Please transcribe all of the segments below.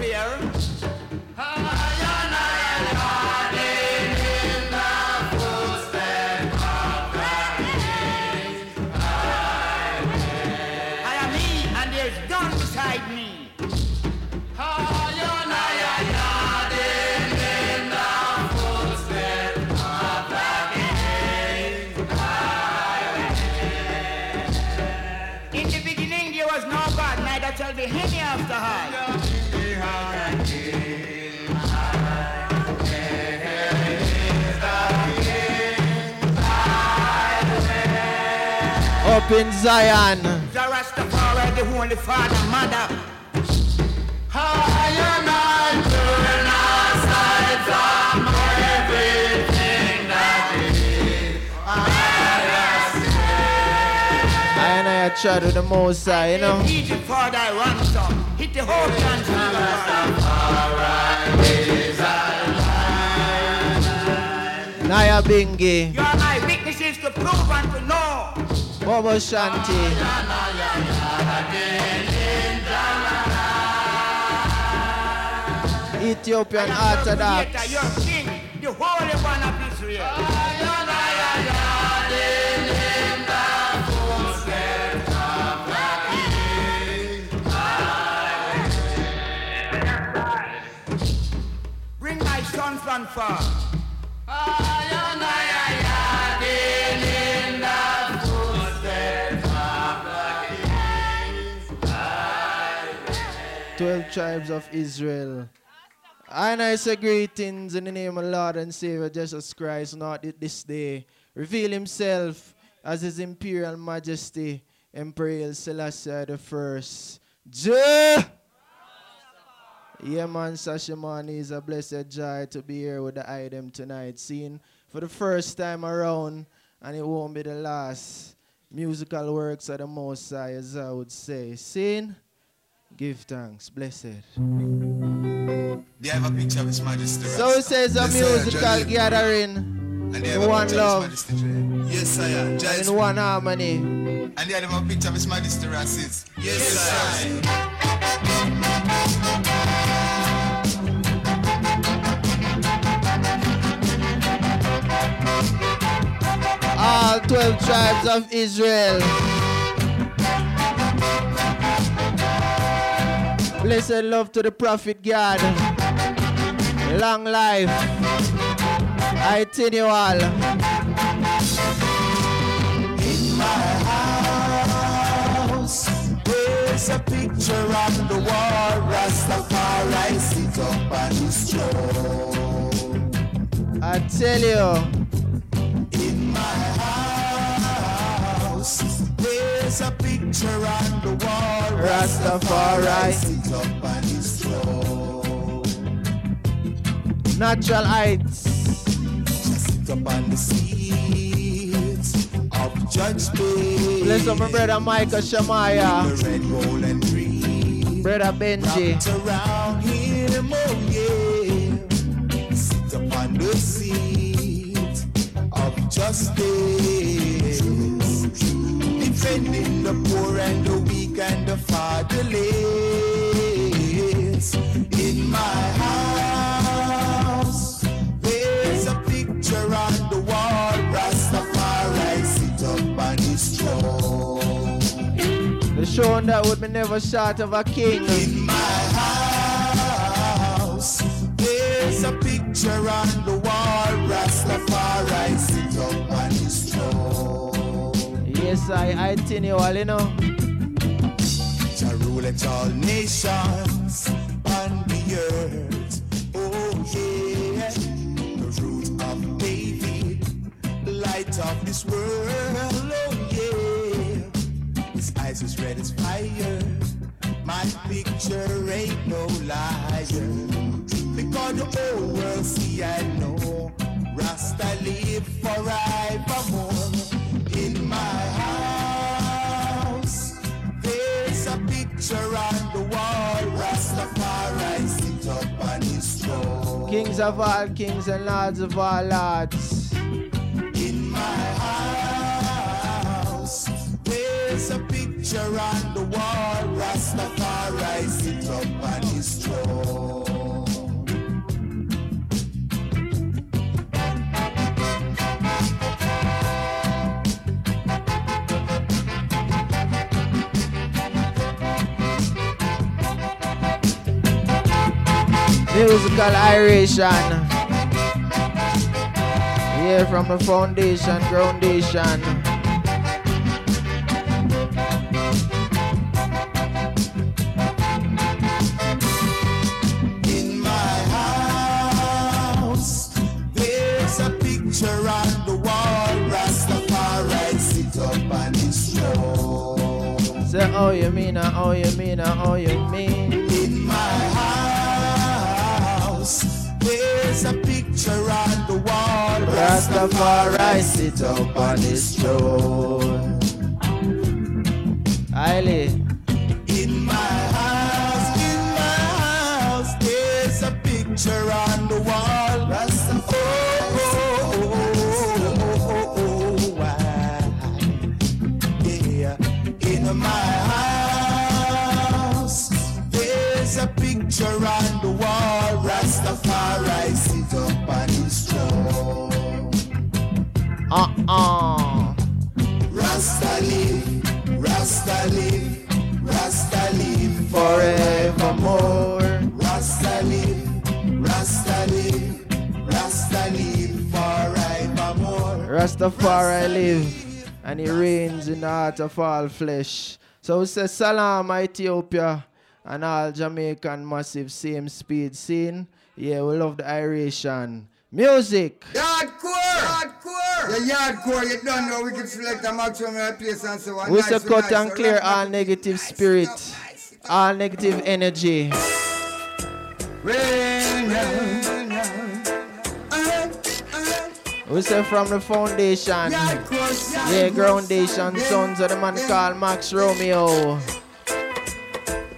appear. Up in Zion. The the Holy Father, Mother. High and I turn aside from everything that is. I and I try to the most high, you know. Egypt for thy ransom. Hit the whole country. Nyabinghi. You are my witnesses to prove and to know. Bobo Shanti. Ethiopian Orthodox. Your king, the Holy One of Israel. Bring tribes of Israel. And I say greetings in the name of Lord and Savior Jesus Christ, not this day. Reveal himself as his imperial majesty, Emperor Selassie the first. Yeah, man, Shashamane is a blessed joy to be here with the item tonight. seen for the first time around, and it won't be the last. Musical works of the Most High, as I would say. Seeing, give thanks, blessed. They have a picture of His Majesty. So it says a Yes, musical gathering And they in have a one love. Yes, sir. Judge. in one harmony. And they have a picture of His Majesty Rasis. Yes, sir. All 12 tribes of Israel. Blessed love to the prophet God. Long life. I tell you all. In my house, there's a picture on the wall. Rastafari sit up on his throne. I tell you. In my house, there's a picture on the wall. Rastafari. sit up on his throne. Natural heights. Sit up on the seats of judgment. Bless up my brother Micah Shemaiah. The red, gold, and green. Brother Benji. Wrapped around him, oh yeah. Sit upon the seat of justice. Defending the poor and the weak and the fatherless. In my house, there's a picture on the wall. Rastafari sit up on his throne. The showing that would be never short of a king. In my house, there's a picture on the wall. Rastafari sit Yes, I, I tell you all, you know. Jah ruleth all nations on the earth. Oh yeah, the root of David, light of this world. Oh yeah, his eyes as red as fire. My picture ain't no liar. Because the whole world see I know Rasta live forevermore picture on the wall. Rastafari sit up on his throne. Kings of all kings and lords of all lords. In my house, there's a picture on the wall. Rastafari sit up on his throne. Musical iration. Here from the foundation, groundation. In my house, there's a picture on the wall. Rastafari sit up on his throne. Say, oh, you mean, oh, you mean, oh, you mean. Rastafari sit up on his throne. Rastafari live, and he reigns in the heart of all flesh. So we say salam Ethiopia and all Jamaican massive same speed scene. Yeah, we love the iration. Music. Yaadcore! Yaadcore! Yeah, Yaadcore, you don't know. We can select a maximum place and so on. We Nice, say cut nice, and clear all negative nice, spirit, nice. all negative energy. Rain, rain, We say from the foundation. Yeah, groundation, sons of the man called Max Romeo.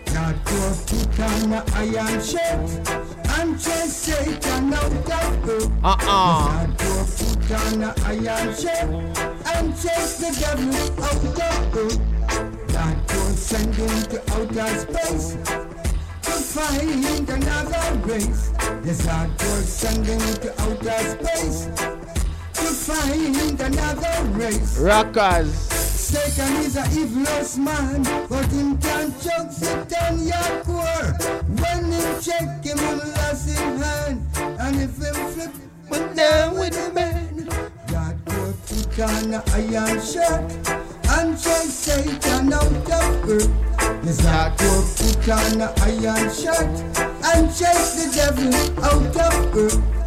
Yaadcore, put on a iron shirt and chase Satan out of her. Uh-uh. Yaadcore put on a iron shirt and chase the devil out of her. Yaadcore send him to outer space to find another race. Yes, Yaadcore send him to outer space to find another race. Rockers. Satan is a evilous man, but him can choke Satan Yaadcore. When him check him, him lost him hand, and if him flip, but down with the man. God will put on a iron shirt and chase Satan out of earth. Yes, God will put on a iron shirt and chase the devil out of earth.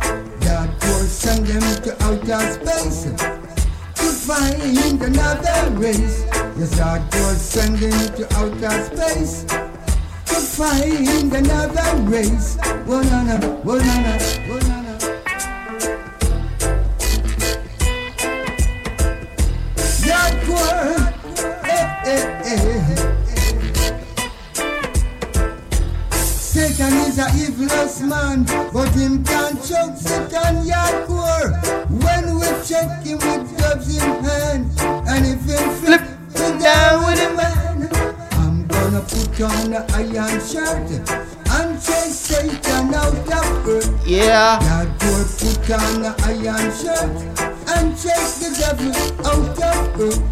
Will send them to outer space to find another race. Yes, God was sending to outer space to find another race. Banana, banana, banana. Yaadcore, is a evilous man, but him can't choke Satan Yaadcore. When we check him with gloves in hand, and if him flip, flip down with him man, I'm gonna put on a iron shirt and chase Satan out of earth. Yeah. Yaadcore put on a iron shirt and chase the devil out of earth.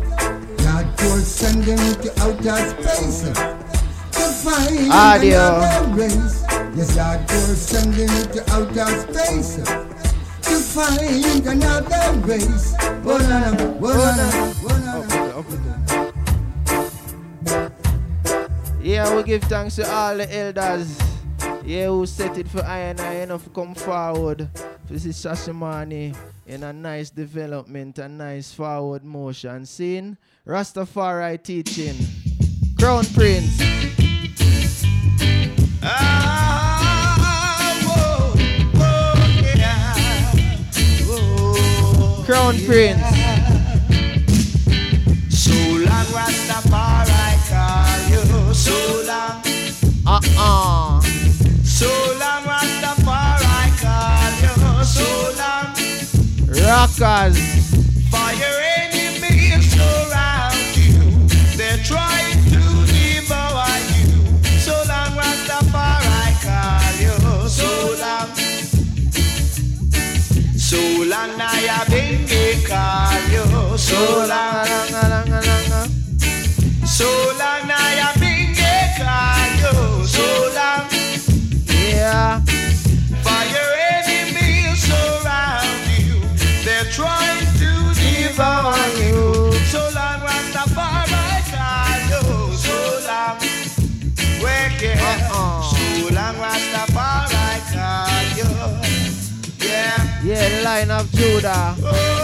Yaadcore send him to outer space to find Audio. another race. Yes, Yaadcore send him to outer space to find another race. Banana, banana, banana. Yeah, we give thanks to all the elders. Yeah, who set it for I and I enough to come forward. This is Shashamane in a nice development, a nice forward motion. Seeing Rastafari teaching. Crown Prince. Ah! Crown Prince. So long Rastafari call you So long, Uh-uh. so long Rastafari call you So long Rockers. So long, long, long, long, so long I have been called so long, yeah. For your enemies surround you, they're trying to devour you. So long, Rastafari called so long, wicked. Uh-uh. So long, Rastafari called you, yeah. Yeah, line of Judah. Oh.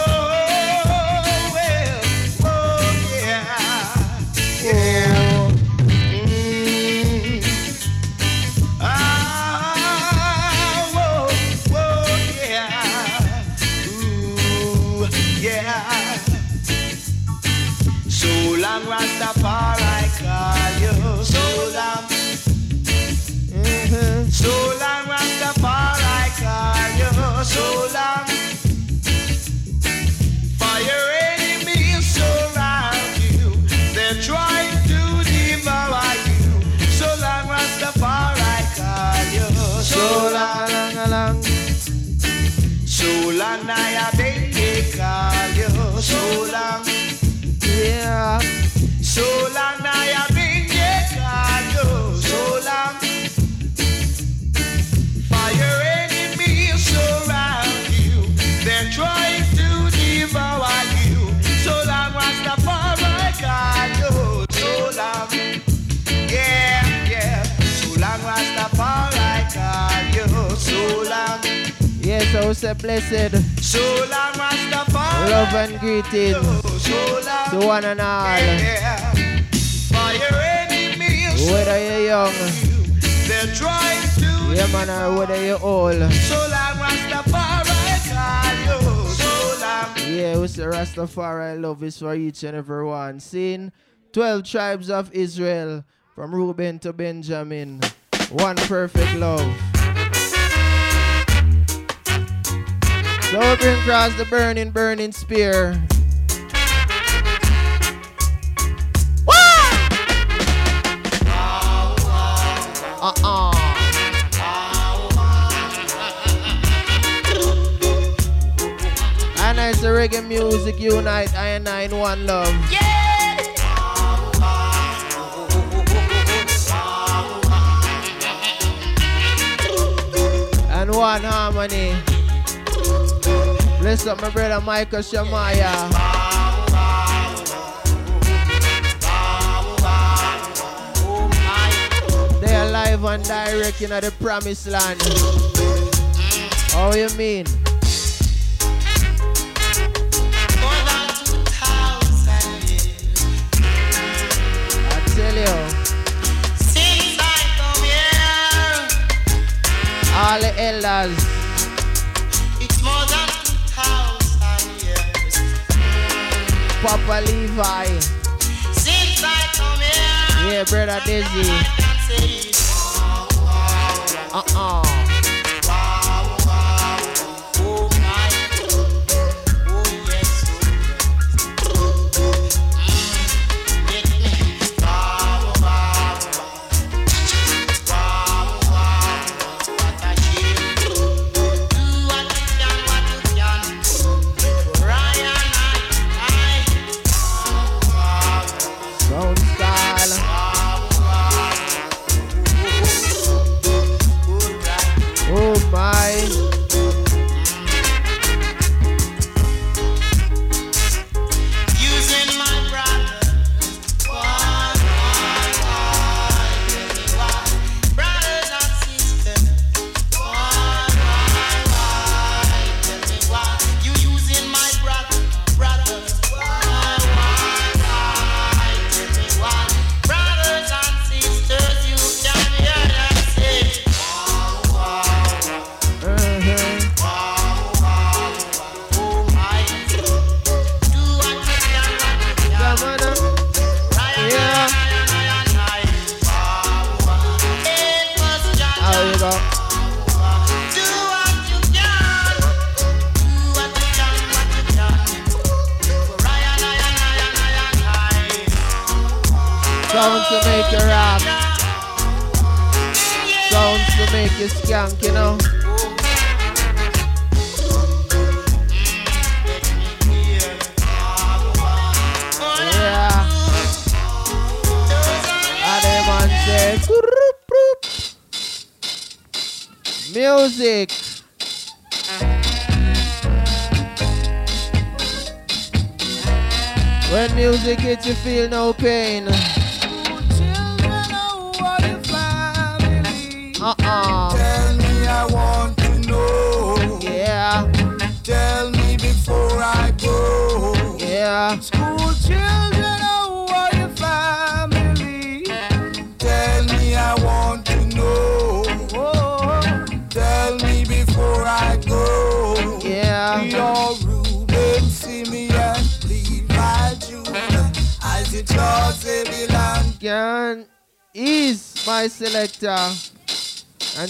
So long Rastafari call you. So long. Fire enemies surround you. They're trying to devour you. So long Rastafari call you. So long. long, long, long. So long I call you. So long. Yeah. So Was a blessed So long Rastafari. love and greetings So long. to one and all. Yeah. Fire enemies Whether you're young, They're trying to yeah man, or whether you're old. So long Rastafari Yeah, we say Rastafari love is for each and every one. Seeing 12 tribes of Israel from Reuben to Benjamin. One perfect love. So we bring across the burning, burning spear. Uh-uh. And it's the reggae music unite I and I in one love. Yeah! And one harmony. Bless up my brother Micah Shemaiah. They are live and direct in the promised land. How you mean? More 2,000 years I tell you, Since I come here all the elders, Papa Levi, Since I come here yeah, brother Dizzy, uh-uh. Oh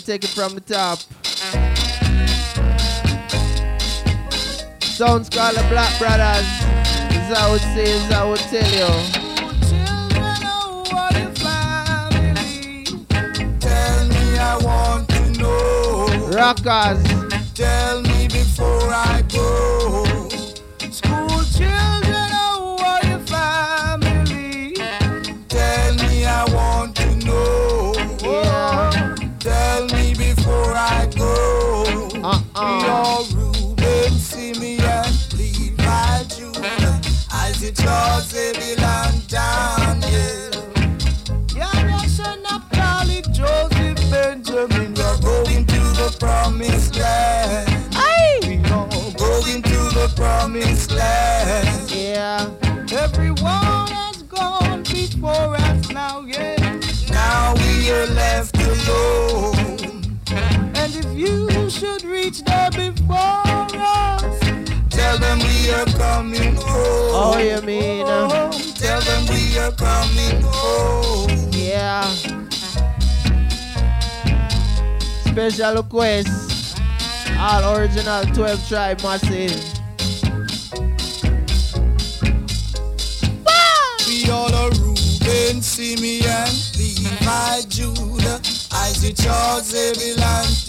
take it from the top. Sounds called the Black Brothers. As I would say, as I would tell you. Rockers. Tell me before I go. Yeah. Special request. All original 12 tribe massive. We all are Reuben, Simeon, Levi, Judah, Isaac, Charles, Abel, and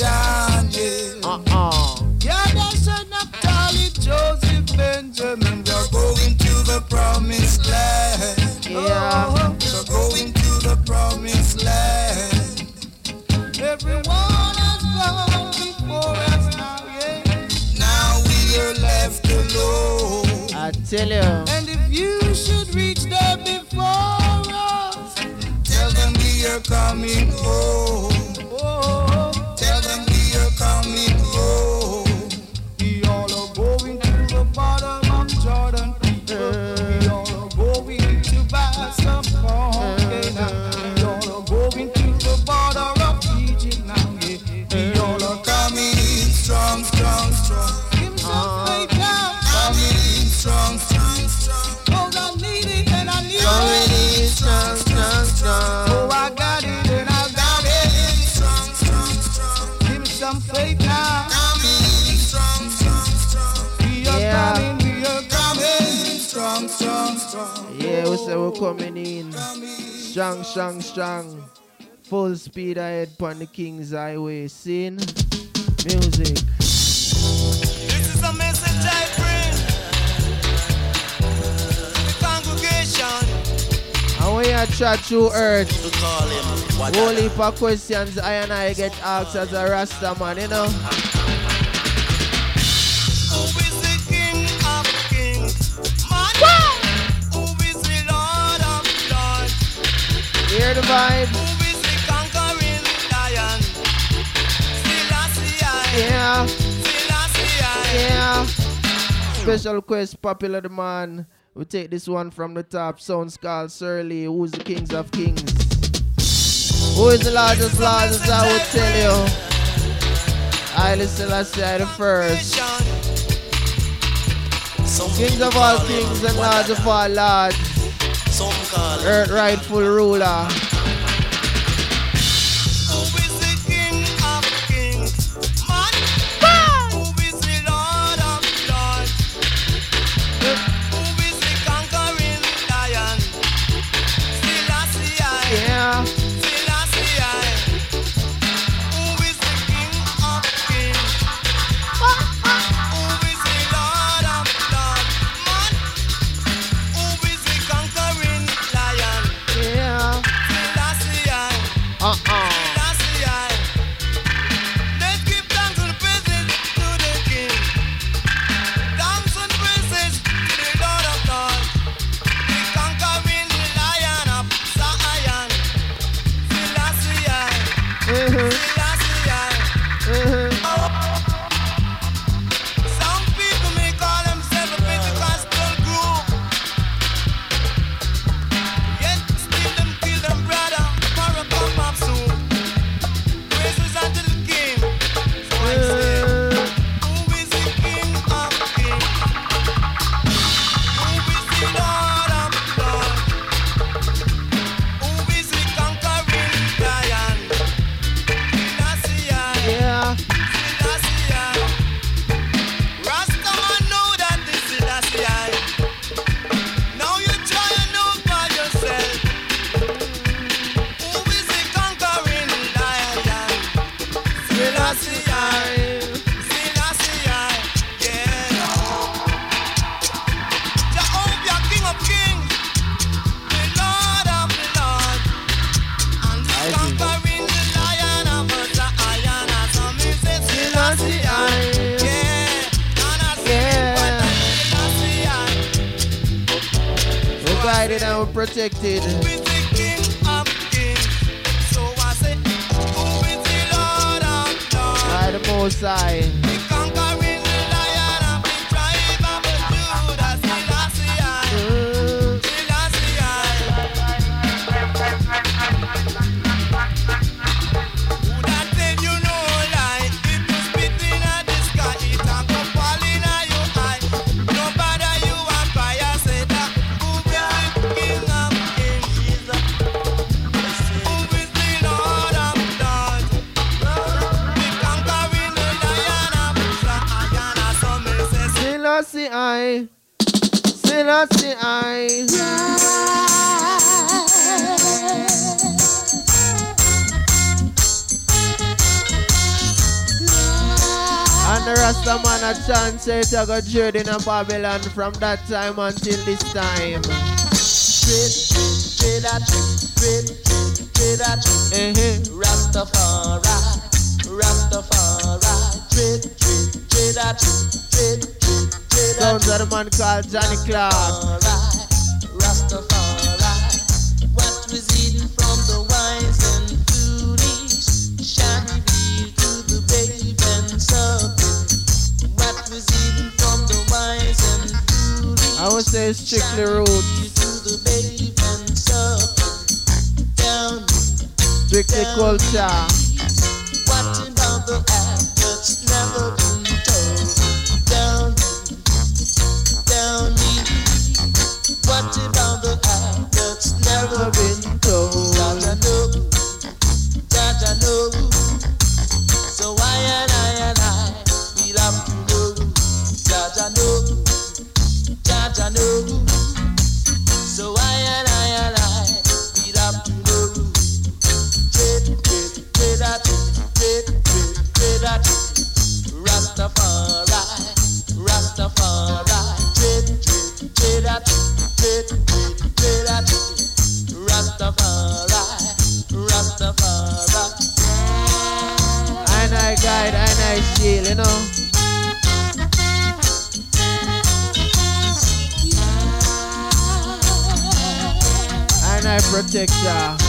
speed ahead on the King's Highway. Sin music. This is a message I bring the congregation. And when you chat through earth, Holy for questions I and I get asked as a Rasta man, you know. Hear the vibe. Yeah. Yeah. Special quest, popular demand. We take this one from the top. Sounds called Surly. Who's the kings of kings? Who is the largest, largest? I will tell you. I Haile say the first. Kings of all kings and lords of all lords. Earth rightful ruler. And I. And the Rasta man a chant eh, say it a go journey in Babylon from that time until this time. Straight, straight at straight, straight at Eh-heh. Rastafari, Rastafari, straight, straight, straight at straight, straight Sounds of the man called Johnny Clarke. Rastafari, Rastafari. What was hidden from the wise and foolish shall reveal to the brave and subtle. What was hidden from the wise and foolish I would say strictly roots, to the babe and subtle. Down strictly culture. what about the I protect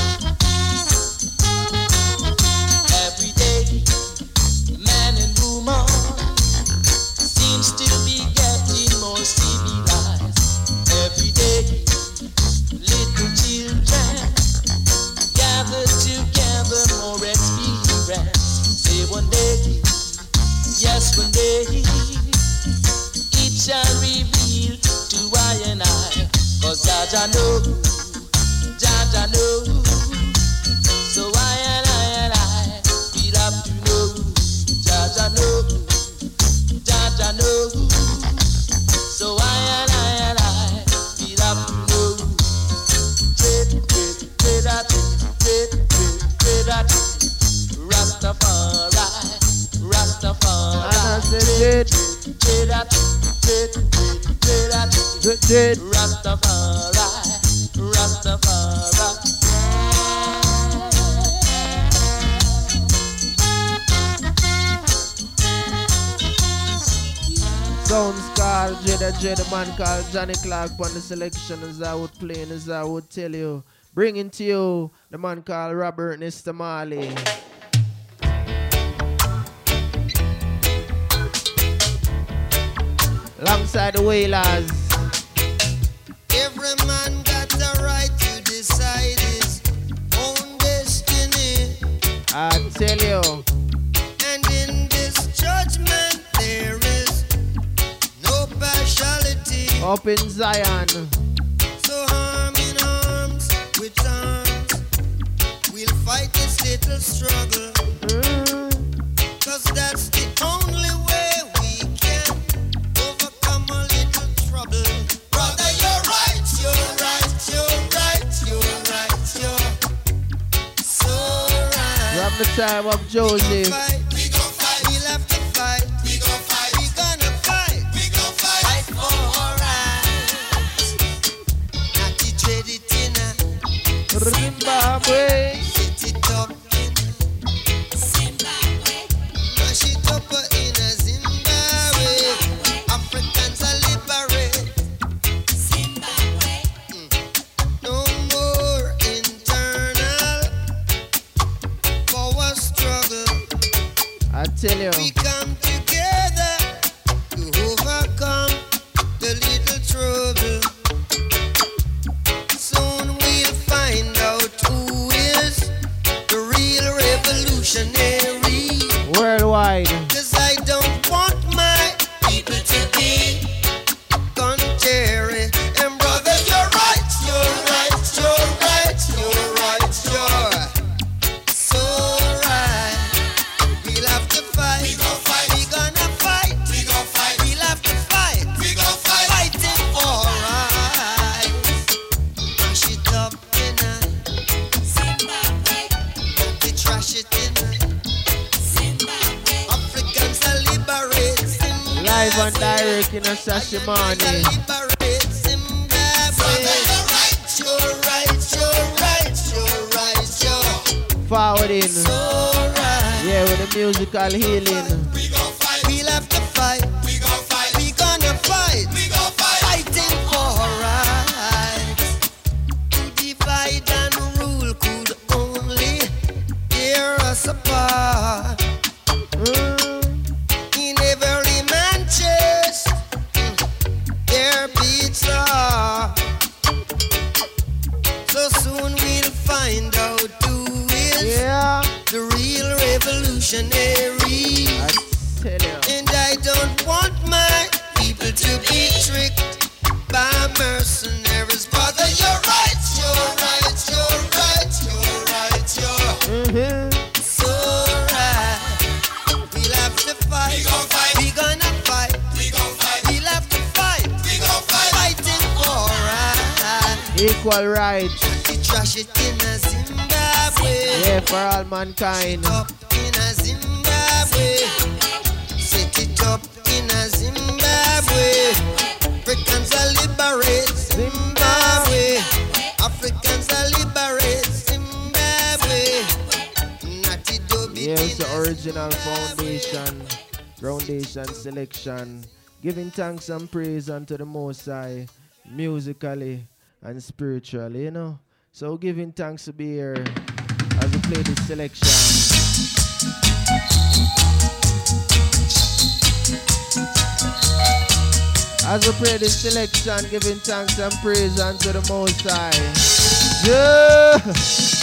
Clarke on the selection as I would play and as I would tell you. Bringing to you the man called Robert Nesta Marley. Alongside the Wailers. Every man got the right to decide his own destiny. I tell you. Up in Zion. So arm in arms with arms, we'll fight this little struggle. Mm. Cause that's the only way we can overcome a little trouble. Brother, you're right, you're right, you're right, you're right, you're so right. From the time of Joseph. Ei. action, giving thanks and praise unto the Most High, musically and spiritually, you know. So giving thanks to be here as we play this selection. As we play this selection, giving thanks and praise unto the Most High. Yeah!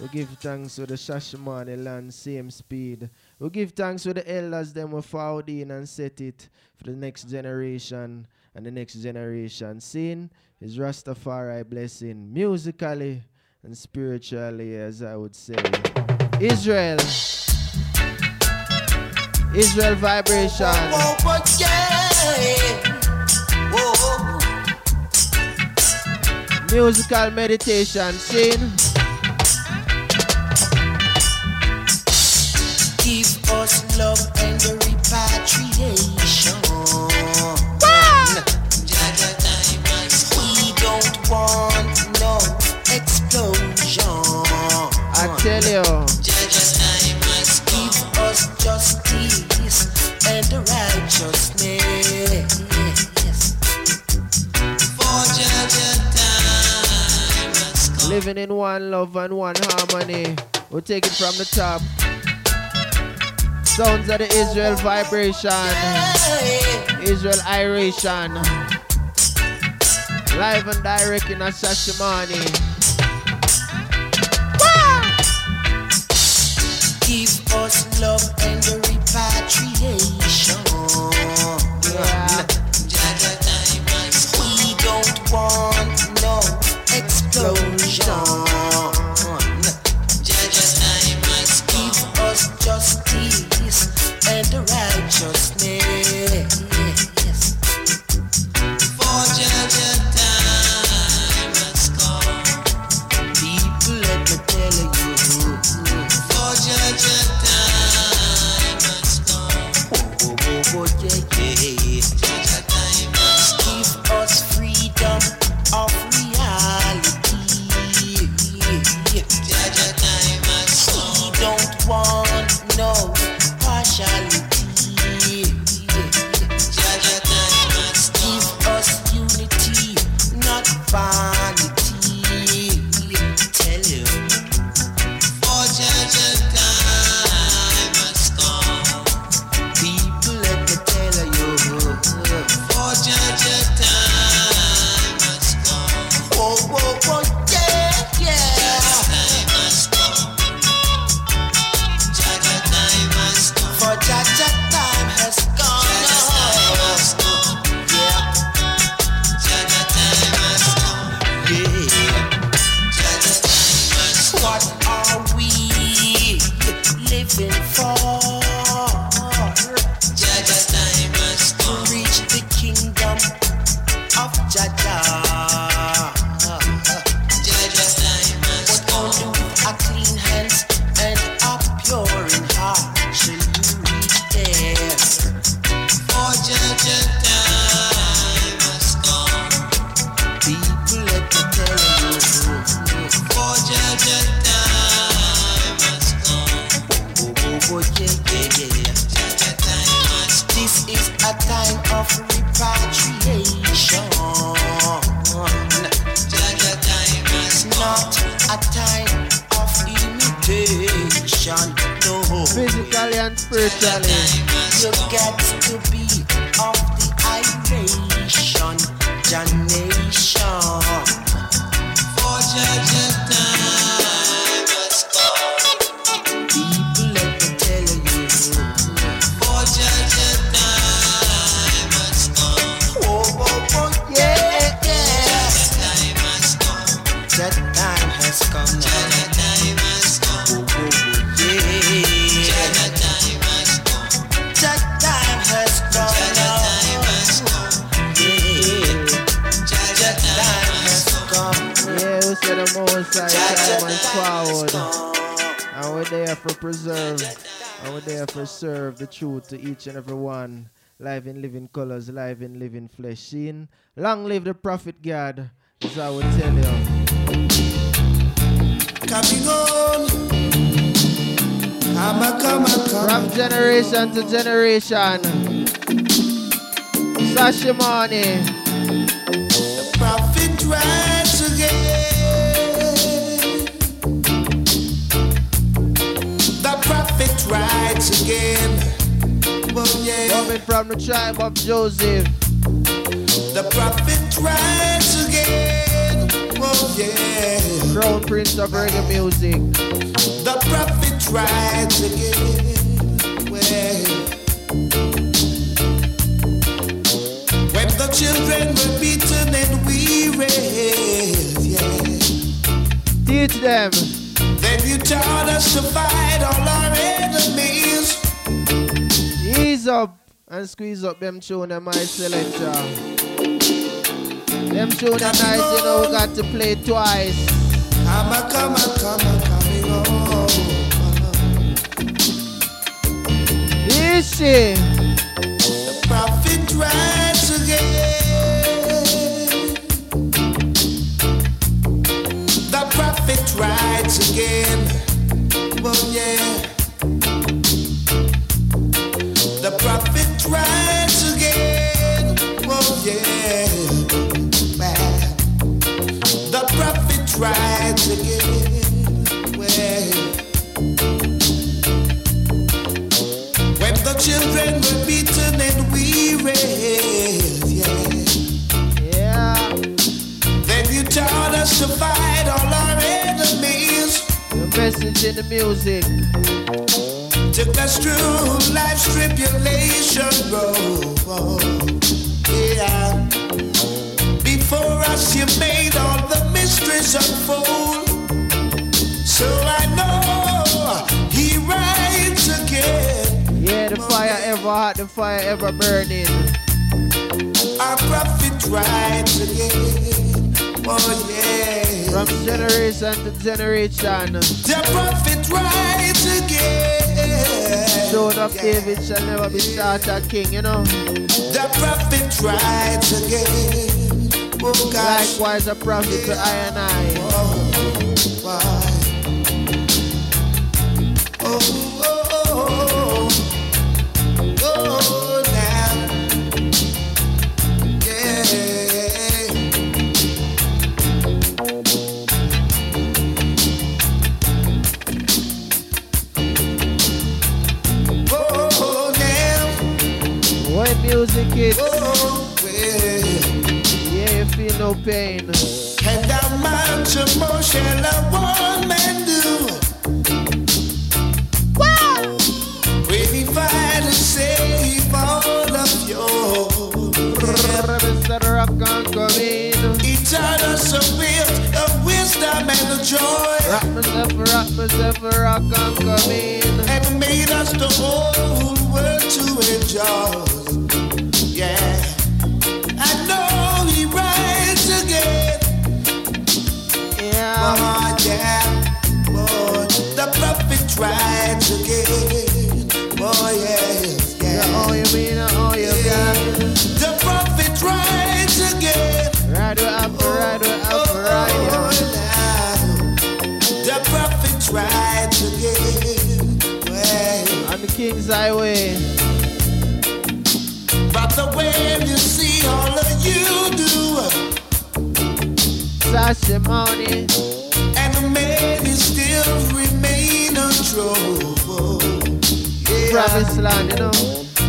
We give thanks to the Shashamane land, same speed. We give thanks to the elders them who found in and set it for the next generation and the next generation. Sin is Rastafari blessing, musically and spiritually, as I would say. Israel. Israel vibration. Oh, oh, oh, yeah. Musical meditation, sin. Living in one love and one harmony. We'll take it from the top. Sounds of the Israel vibration. Israel iration. Live and direct in a Shashamane. Give us love and repatriation. Yeah. We don't want no explosion. Righteousness. Spiritually. You get to preserve. And we're there for serve the truth to each and every one. Live in living colors, live in living flesh. Seen? Long live the prophet God. As I would tell you. Coming on. I'm a come. From generation to generation. Shashamane. Prophet again. Oh yeah. Coming from the tribe of Joseph. The prophet rides again. Oh yeah. Crown Prince of reggae music. The prophet rides again. Well, when the children were beaten and weary, yeah. Teach them. Then you taught us to fight all our enemies. up and squeeze up them tune and my selector. Them tune are nice, you know, we got to play twice. I'm a come, a come, a coming home. Easy. The prophet rides again. Oh yeah. The prophet rides again. Oh yeah. The prophet rides again. Well. When the children were beaten and wearied, yeah. Yeah. Then you taught us to fight all our enemies. Message in the music. Took us through life's tribulation road. Yeah. Before us, you made all the mysteries unfold. So I know he rides again. Yeah, the fire ever hot, the fire ever burning. Our prophet rides again. Oh yeah. From generation to generation. The prophet rides again. Throne of Yeah. David shall never be shorter king, you know. The prophet rides again. Oh. Likewise a prophet to I and I. Why? Oh, music hits, Oh, well. yeah, you feel no pain. And how much more shall a woman do? When he finally save all of you. Mr. Rock and come in. He taught us a bit of wisdom and of joy. Rock myself, rock myself, rock and come in. And made us the whole world to enjoy. King's Highway. but the way you see all of you do, Shashamane. and the man is still remain untrue. Yeah. Promised land, you know.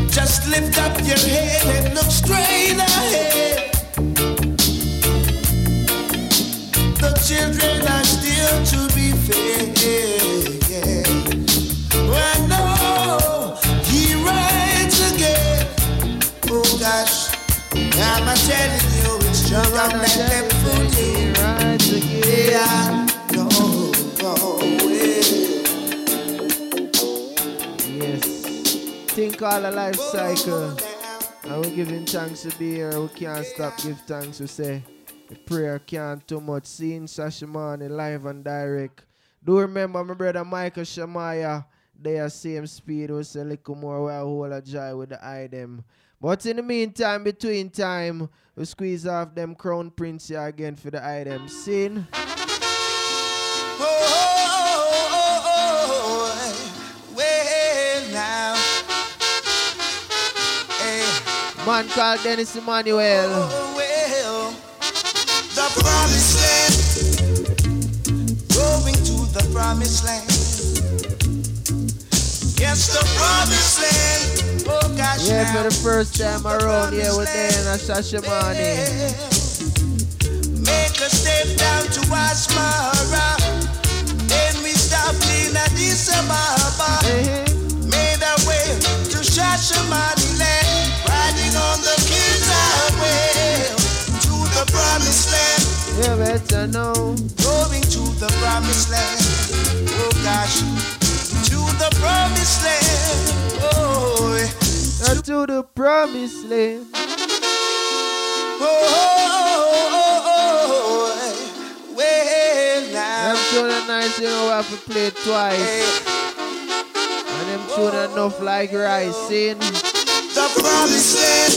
Just lift up your head and look straight ahead. The children telling you, it's true. Don't let them fool you. Yeah, no, no way. Yes. Think all a life cycle. And we giving thanks to be here. We can't stop give thanks. We say the prayer can't too much. Seeing Shashamane live and direct. Do remember my brother Micah Shemaiah. They are same speed. We say little more. We are whole of joy with the item. But in the meantime, between time, we squeeze off them crown prince here again for the item. Sin. Oh, oh, oh, oh, well now. Hey, Man called Dennis Emmanuel. oh, well, the promised land, going to the promised land. Yes, the promised land. Oh gosh, Yeah, for the first time around here with Diana Shashamane. Make a step down to Asmara. Then we stopped in Addis Ababa. Hey, mm-hmm. Made our way to Shashamane land. Riding on the King's Highway to the promised land. you better know. Going to the promised land. Oh gosh, to the promised land. Oh, to the promised land. Oh, oh, oh, oh, oh. well now. Them are nice, you know, we have to play twice. And them tune oh. enough like rising. The promised land.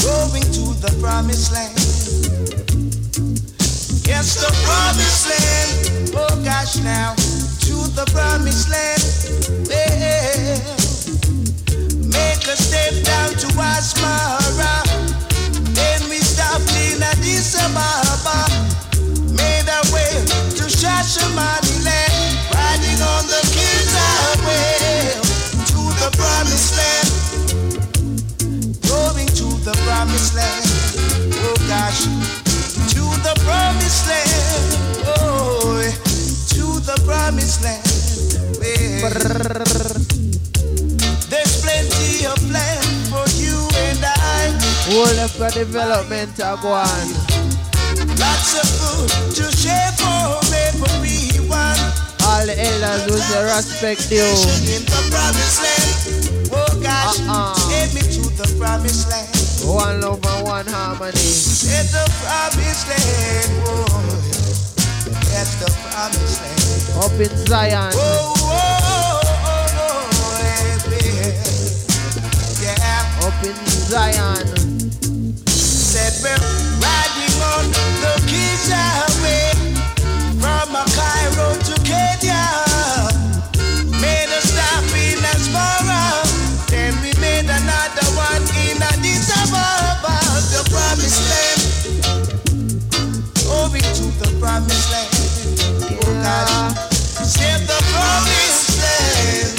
Going to the promised land. Yes, the promised land. Oh gosh, now to the promised land. Yeah. Make a step down to Asmara. Then we stopped in Addis Ababa. Made our way to Shashamane land. Riding on the King's Highway to the promised land. Going to the promised land. Oh gosh, promised land. Oh, to the promised land. Yeah. There's plenty of land for you and I. Whole of the development going. Lots of food to share for everyone. All the elders say respect you. In the promised land. Oh gosh, Uh-uh. take me to the promised land. One love and one harmony. It's the promised land. Oh, that's the promised land. Up in Zion. Oh, oh, oh, oh, yeah, yeah. Up in Zion. Said we're riding on promised land. Oh gosh, the promised land.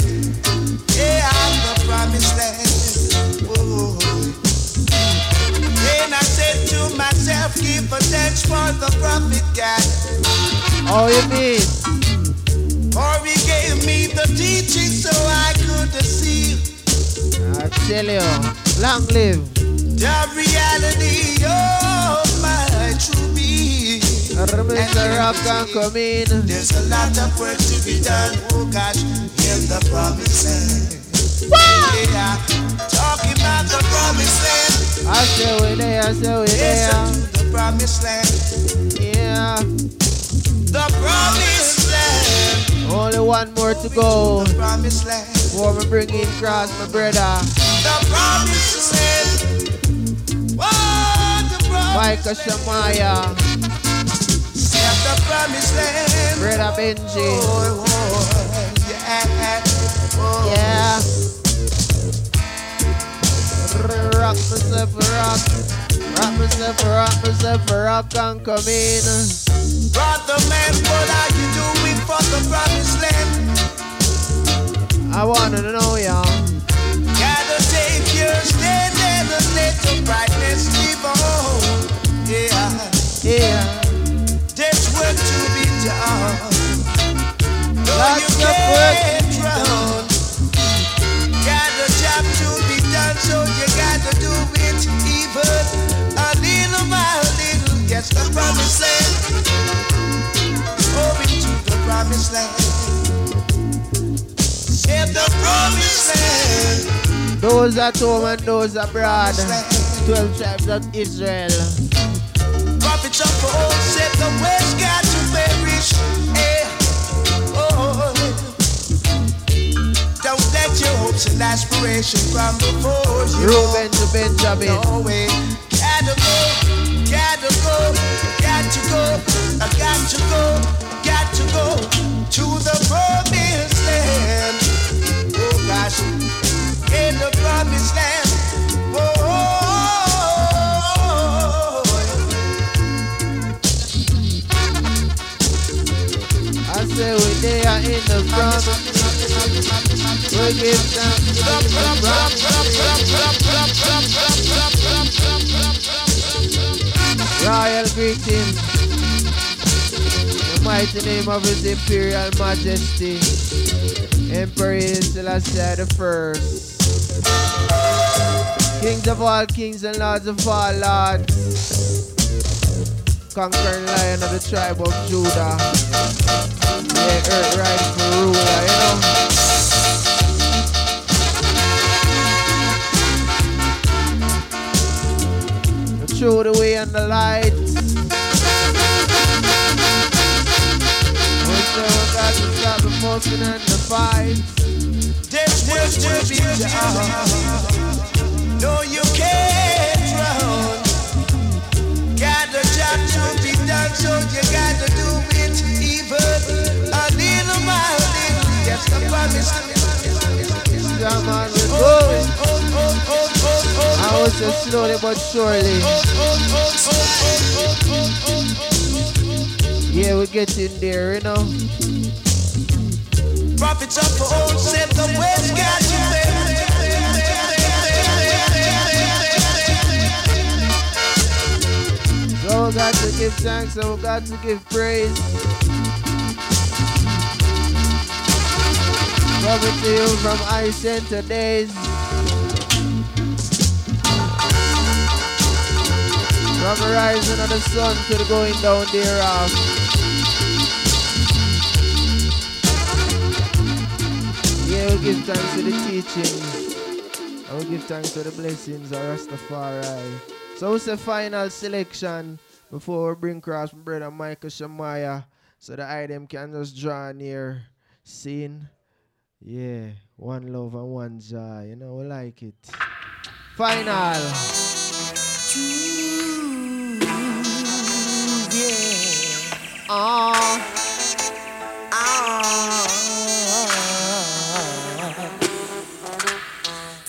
Yeah, the promised land. Oh. Then I said to myself, give a thanks for the prophet God. How you mean? For he gave me the teaching so I could see I tell you. Long live. the reality of Rock and come in. There's a lot of work to be done, oh gosh, in the promised land. Yeah, talking about the promised land. I say we there, I say we there. to the promised land. Yeah. The promised land. Only one more to go. The promised land. Before me bring in cross my brother. The promised land. What the Micah promised land. Shemaiah. The promised land. Brother Benji. Oh, oh, yeah. Oh. Yeah. Rock myself, rock. Rock myself, rock myself, rock and come in. Brother man, what are you doing for the promised land? I wanna know y'all. Gotta take your stand and let the brightness live on. Yeah, Yeah. Lots you of work to can't be run. Got a job to be done, so you gotta do it even a little by little. Yes, the promised land. To the promised land. The promised land. Those at home and those abroad. Promised 12 tribes of Israel. Prophets of old said the west got to perish. Eh. Oh, don't let your hopes and aspirations come before you. Reuben to Benjamin. No way. Gotta go, gotta go, got to go, I got to go, got to go to the promised land. Oh gosh, in the promised land. Say oh, we there in the front. We give thanks. Royal greetings. The mighty name of His Imperial Majesty, Emperor Selassie the First. Kings of all kings and lords of all lords conquering lion of the tribe of Judah. Yeah, earth for ruler, you know. Through the way and the light. We're got to the and the fight. Got a job to be done, so you got to do it even a little mile. Yes, the promise. Yeah, man, we're going. I was just slowly but surely. Yeah, we're getting there, you know. Prophets of old said the West got you Oh, we got to give thanks oh, we got to give praise. Coming to you from I Center Days. From the rising of the sun to the going down thereof. Yeah, we give thanks to the teachings. And we give thanks to the blessings of Rastafari. So it's the final selection before we bring cross my brother Micah Shemaiah so the item can just draw near scene. Yeah, one love and one joy. You know, we like it. Final. Ah.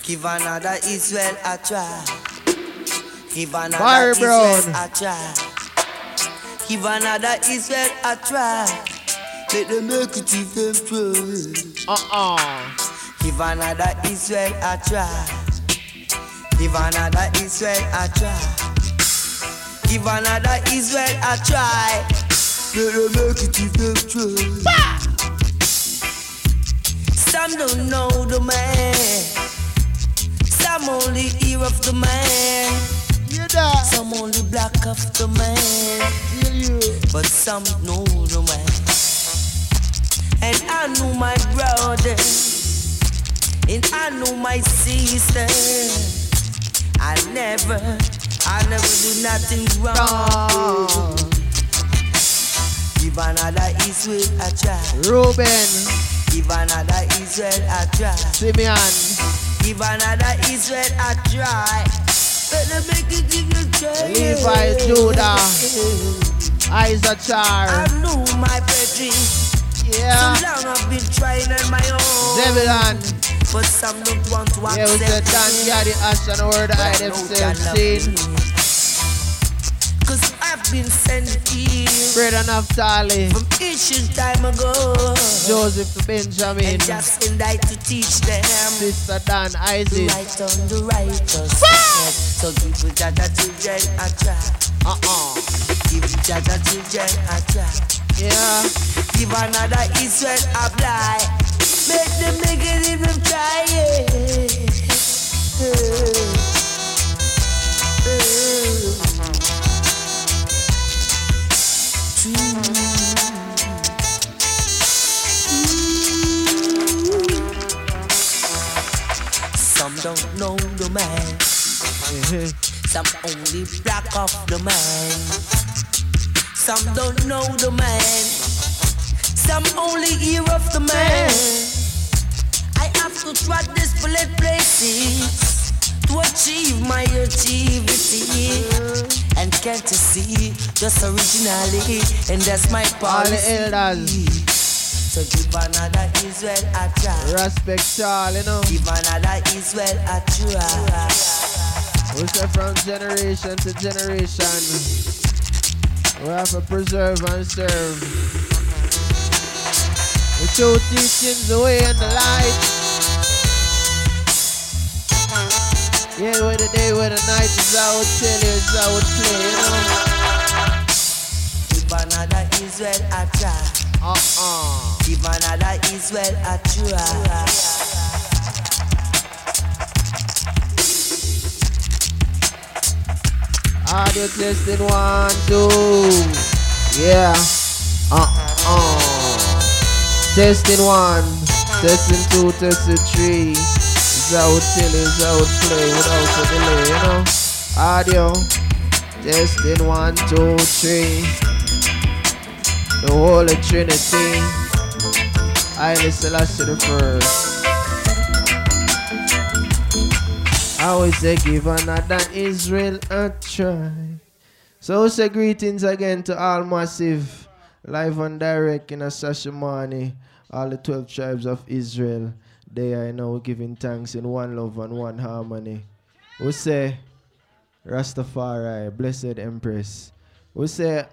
Give another Israel a try. Give another Fire Israel Brown. a try. Give another Israel a try. Let them make it if them uh-uh. try. Uh-uh. Give another Israel a try. Give another Israel a try. Give another Israel a try. Let them make it if them try. Some don't know the man. Some only hear of the man. That? Some only black of the man. But some know the man. And I know my brother. And I know my sister. I never, I never do nothing wrong. Ah. Give another Israel a try. Reuben. Give another Israel a try. Simeon. Give another Israel a try. Better make it give you try. Levi, Judah. Issachar. know my brethren. Yeah. So long I've been trying on my own. Zebulon. But some don't want to Yeah, we said Dan. Gaddy Ash and word I I know themselves God love seen. I've been sent here Brother Naphtali. from ancient time ago. Joseph to Benjamin. And just in light to teach them. Sister Dan Isaac. Right on the righteous. So give the Jaja children a try. Uh-uh. Give the Jaja children a try. Yeah. Give another Israel a blind. Make them make it even try. Yeah. Some don't know the man. Mm-hmm. Some only black off the man. Some don't know the man. Some only hear of the man. I have to trot this bullet places to achieve my achievity. And can't you see just originally? And that's my All the policy. So give another Israel a try. Respect Charlie, you know. Give another Israel a try. We say from generation to generation. We have to preserve and serve. The true teachings, the way and the light. Yeah, where the day, where the night is, would tell you, is would play, you know. Give another Israel a try. Uh-uh. Give another Israel a try. Audio testing one, two. Yeah. Uh-uh. Testing one. Testing two, testing three. That would tell is that would play without a delay, you know? Audio. Testing one, two, three. The Holy Trinity. Haile Selassie the first. I always say give another Israel a try. So say greetings again to all massive, live and direct in a Shashamane, all the 12 tribes of Israel. They are now giving thanks in one love and one harmony. We say Rastafari, blessed Empress. We say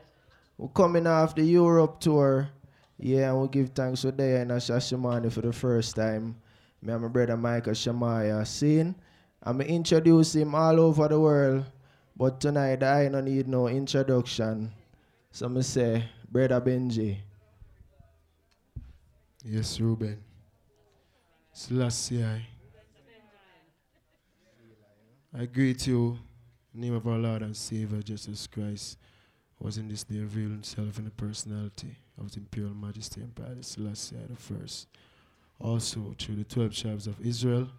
we're coming off the Europe tour. Yeah, and we give thanks to there in a Shashamane for the first time. Me and my brother Micah Shemaiah seen. I'm introduce him all over the world. But tonight I don't need no introduction. So me say, Brother Benji. Yes, Ruben. Selassie, I. I greet you name of our Lord and Savior Jesus Christ, was in this day revealed himself in the personality of the Imperial Majesty and Empire Selassie I. Also through the twelve tribes of Israel,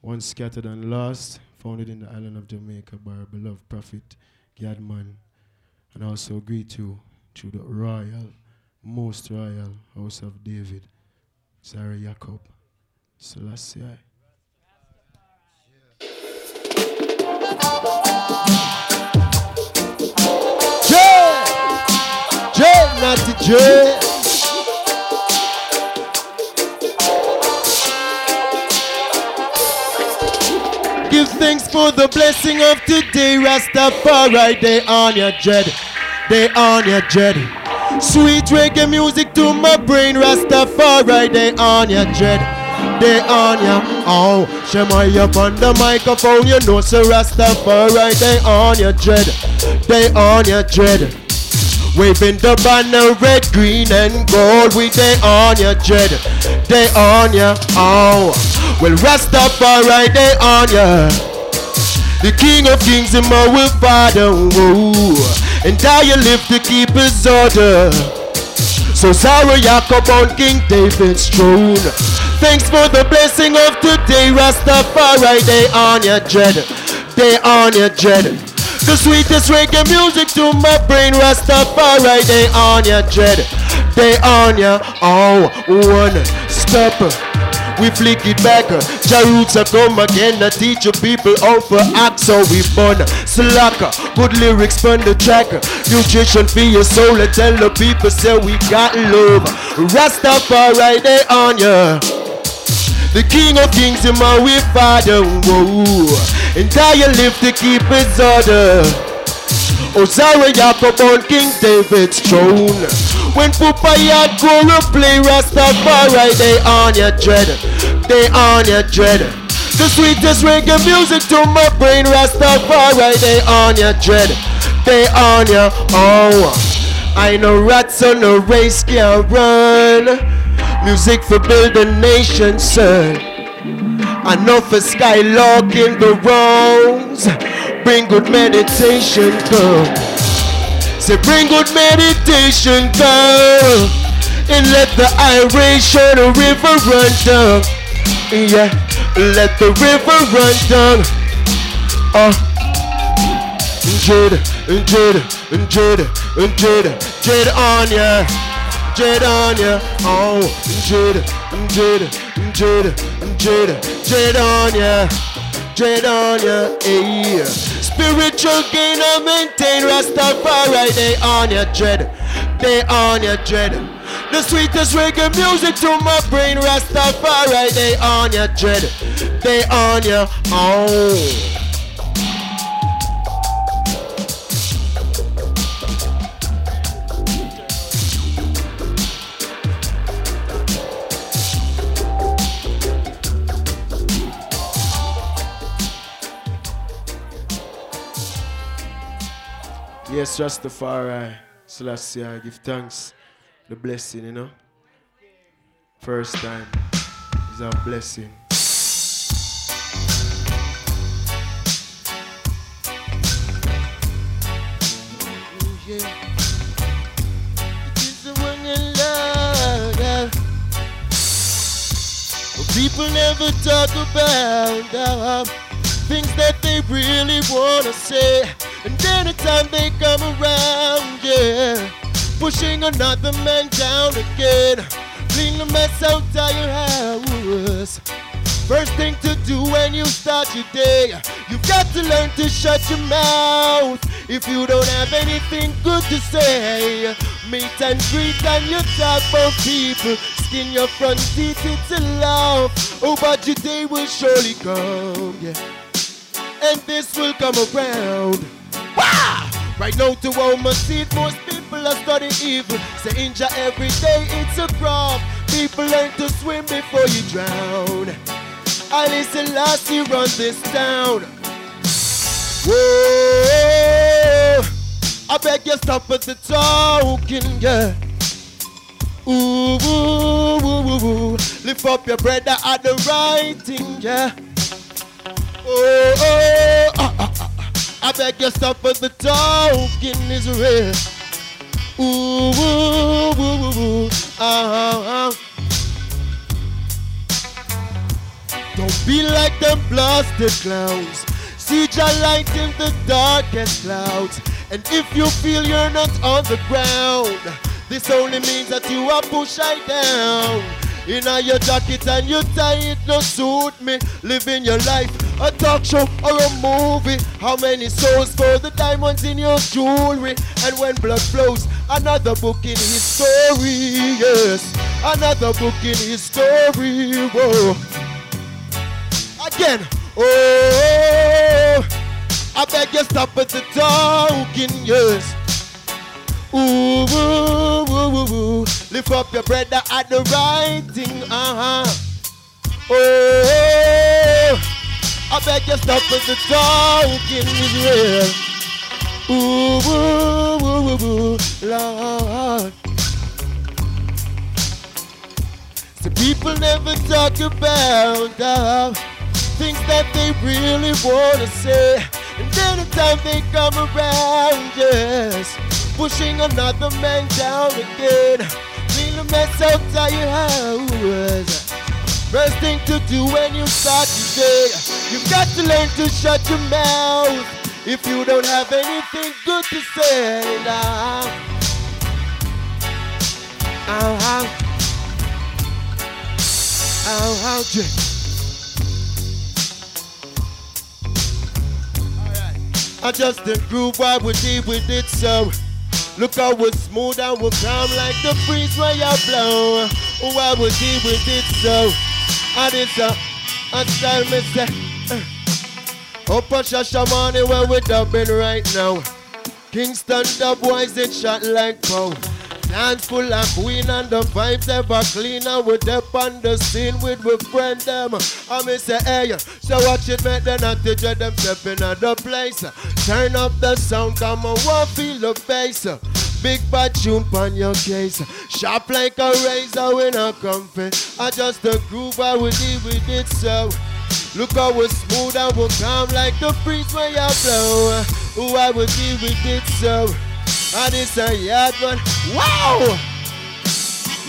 once scattered and lost, founded in the island of Jamaica by our beloved prophet Gadman. And also greet you through the royal, most royal house of David, Sarah Jacob, Selassie. Give thanks for the blessing of today, Rastafari. They on your dread, they on your dread. Sweet reggae music to my brain, Rastafari. They on your dread, they on ya. Oh, Shemai up on the microphone, you know, so Rastafari. They on your dread, they on your dread. Waving the banner red, green, and gold. We they on ya, dread. They on ya. Oh, well, Rastafari, they on ya. The King of Kings and my Father. Whoa. And I you live to keep his order. So Sarah Jacob on King David's throne. Thanks for the blessing of today, Rastafari. They on ya, dread. They on ya, dread. The sweetest reggae music to my brain, Rastafari. They on ya, dread. They on ya. Oh, one step. We flick it back. Jah roots are come again. I teach you people how for act so we fun. Slacker, good lyrics on the track. Nutrition for your soul. I tell the people say we got love. Rastafari, they on ya. The King of Kings and my way Father. Whoa. And I you live to keep his order. Osiris Jacob on King David's throne. When Pupa Yard go to play Rastafari, they on your dread. They on your dread. The sweetest reggae music to my brain, Rastafari, they on your dread. They on your oh. I know rats on the race can run. Music for building nations, nation, Enough for in the wrongs. Bring good meditation, girl. Say bring good meditation, girl. And let the iration river run down. Yeah, let the river run down. Uh. Jade, Jade, Jade, Jade, Jade on ya. Jade on ya. Oh, Jade, Jade, Jade, Jade, Jade on ya. Jade on ya. Hey. Spiritual gain I maintain Rastafari. They on ya dread. They on ya dread. The sweetest reggae music to my brain Rastafari. They on ya dread. They on ya. Oh. Yes, Rastafari, Selassie, I give thanks, the blessing, you know. First time is a blessing. People never talk about uh, things that they really wanna say. And anytime they come around, yeah, pushing another man down again. Clean the mess out of your house. First thing to do when you start your day, you've got to learn to shut your mouth. If you don't have anything good to say, meet and greet and you talk about people. Skin your front teeth, it's a laugh. Oh, but your day will surely come, yeah. And this will come around. Wah! Right now to all my seat, most people are studying evil. Say injure every day, it's a crop. People learn to swim before you drown. I listen last you run this town. Whoa, I beg you stop with the talking, yeah. Ooh, ooh, ooh, ooh. lift up your brother at the writing, yeah. Oh, oh, ah, ah, ah. I beg you stop with the talking, Israel. Ooh, ooh, ooh, ooh, ooh. Ah, ah, ah. Don't be like them blasted clowns. See your light in the darkest clouds. And if you feel you're not on the ground, this only means that you are pushed down. In your jacket and your tie, it no suit me. Living your life, a talk show or a movie. How many souls for the diamonds in your jewelry? And when blood flows, another book in his story. Yes, another book in his story. Whoa again. Oh, I beg you stop with the talking, yes. Ooh, ooh, ooh, ooh, ooh. Lift up your brother at the writing, uh-huh. Oh, I beg you stop at the talking, Israel. Ooh, ooh, ooh, ooh, ooh, Lord. The people never talk about uh, things that they really wanna say. And anytime they come around, yes, pushing another man down again. Clean the mess out of your house. First thing to do when you start your day, you've got to learn to shut your mouth. If you don't have anything good to say, now. Uh-huh. Ow, ow, Jay. I just the groove while we deal with it so Look how we're smooth and we calm like the breeze where you blow Oh, I we deal with it so And it's a, style me say uh, Up a Shashamane where we dubbing right now. Kingston dub boys it shot like pow Dance full of queen and the vibes ever cleaner. We dep on the scene with we friend them. I me say hey, so watch it make them not to dread them step in the place. Turn up the sound, come on, want feel the bass. Big bad tune on your case. Sharp like a razor when I comfy. I just the groove I will deal with it so. Look how we smooth and we calm like the breeze when you blow. Who I will deal with it so. And it's a yard one. Wow!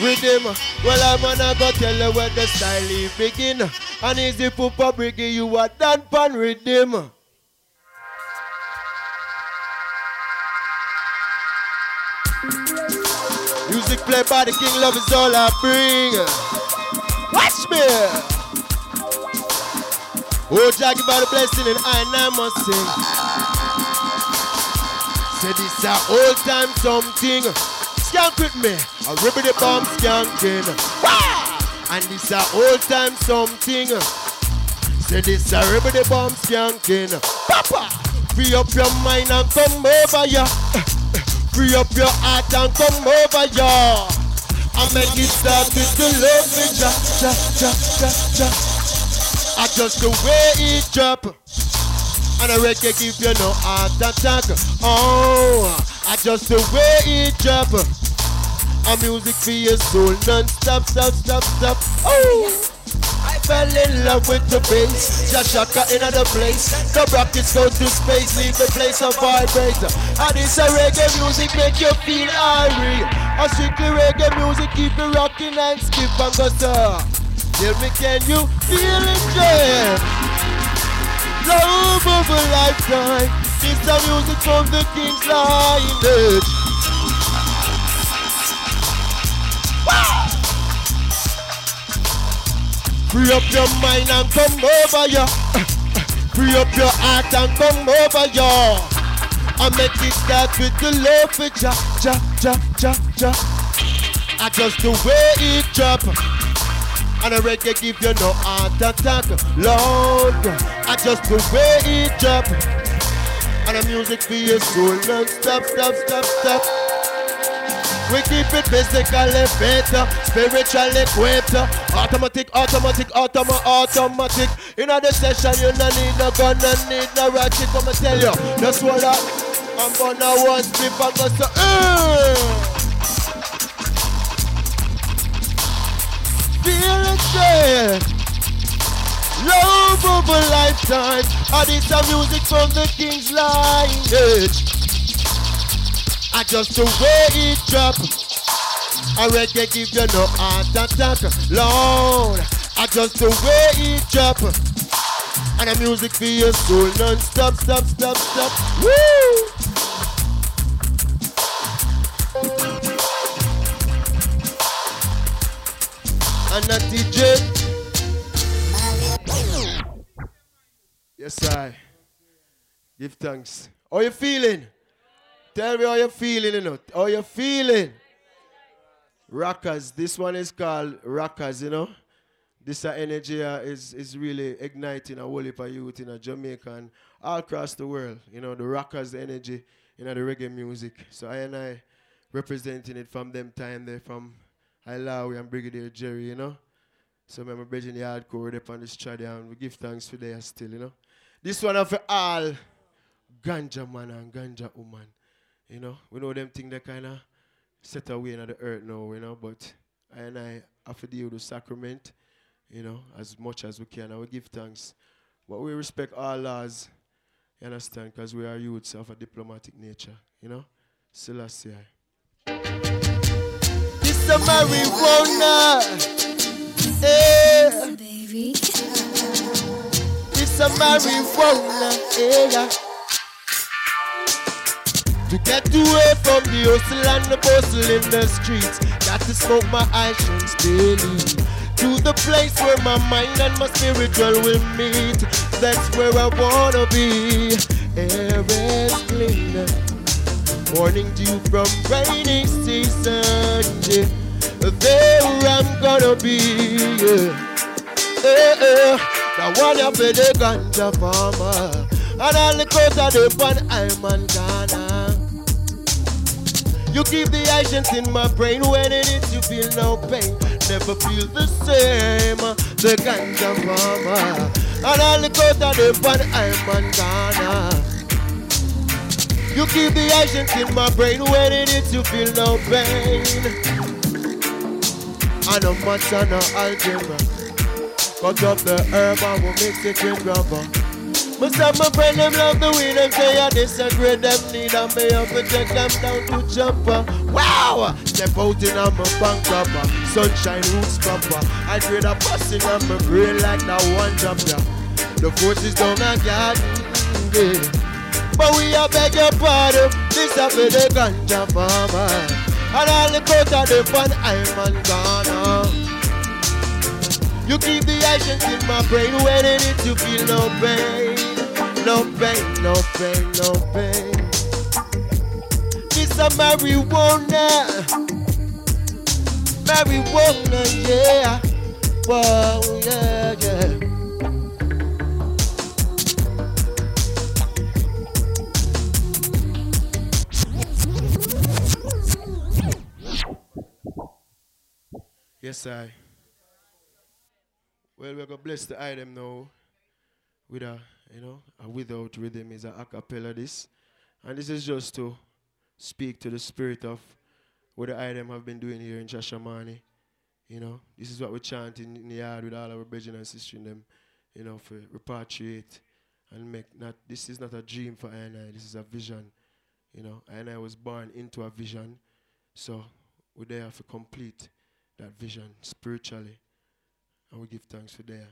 Rhythm. Well, I'm gonna go tell you where the style is begin. And easy for public, you are done pan rhythm. Music played by the King Love is all I bring. Watch me! Oh, Jackie by the blessing and I must sing. This a old time something. Skank with me. A ribbon the bomb skanking. Wah! And this a old time something. Say this a ribbon the bomb skanking. Papa! Free up your mind and come over ya. Free up your heart and come over ya. I make it start with the love me ja ja ja ja ja. I just the way it drop. And a reggae give you no heart attack. Oh, I just the way it drop. A music for your soul non-stop, stop, stop, stop. Oh, I fell in love with the bass. Shashaka in other place. The rockets go to space, leave the place of vibrate. And it's a reggae music make you feel irie. A strictly reggae music keep you rocking and skip and go. Tell me, can you feel it, yeah? Of a lifetime. This the music from the King's lineage. Free up your mind and come over ya. Free up your heart and come over ya. I make it start with the love for ja, ja, ja, ja, ja. I just the way it drop. And a reggae give you no heart attack, Lord. I just the way it drop. And the music for your soul non-stop, stop, stop, stop. We keep it physically fit, spiritually equipped. Automatic, automatic, automa, automatic. In the session, you no need no gun, no need no ratchet. Come and tell you, that's what I, I'm gonna slip and go so. Uh. Feel it there. Love of a lifetime. And it's a music from the King's lineage. I just the way it drop. I reggae give you no heart attack, Lord. I just the way it drop. And the music for your soul non-stop, stop, stop, stop. Woo! And that DJ. Yes, I. Give thanks. How you feeling? Tell me how you feeling, you know. How you feeling? Rockers. This one is called Rockers, you know. This uh, energy uh, is, is really igniting a whole heap of youth in uh, Jamaica and all across the world. You know, the Rockers energy, you know, the reggae music. So I and I representing it from them time there from Ilawi and Brigadier Jerry, you know. So I'm bridging the hardcore up on this and we give thanks for there still, you know. This one of all ganja man and ganja woman. You know, we know them things that kind of set away in the earth now, you know, but I and I have to deal with the sacrament, you know, as much as we can. I will give thanks. But we respect all laws, you understand, because we are youths of a diplomatic nature, you know. Selassie. A marijuana. Eh. Baby. It's a marijuana. Eh, yeah. To get away from the hustle and the bustle in the streets, got to smoke my actions daily. To the place where my mind and my spiritual will meet. That's where I wanna be. Air is clean. Morning dew from rainy season. Yeah. There I'm gonna be. Yeah. Eh, eh. Now one of the ganja farmer. And all the coast of the pan I'm on Ghana. You keep the actions in my brain when it hits you feel no pain. Never feel the same. The ganja farmer. And all the coast of the pan I'm on Ghana. You keep the actions in my brain when it hits you feel no pain. I know much I know algebra. Cut up the herb and we mix it with rubber. But some my friend them love the way them say I disagree them need and me up to take them down to jumper. Wow! Step out in on my bank rubber, sunshine roots proper. I grade a busting on my brain like that one yeah. The forces down a garden, yeah. But we a beg your pardon, this a for the ganja farmer. And all the coat of the fun I'm on Ghana. You keep the actions in my brain when it hits you feel no pain. No pain, no pain, no pain. This a marijuana. Marijuana, yeah. Whoa, yeah, yeah. Yes, I. Well, we're gonna bless the item now with a, you know, a without rhythm is a acapella this. And this is just to speak to the spirit of what the item have been doing here in Shashamane. You know, this is what we chant in, in the yard with all our brethren and sisters in them, you know, for repatriate and make not this is not a dream for I and I, this is a vision. You know, I and I was born into a vision. So we're there to complete that vision spiritually. And we give thanks for there.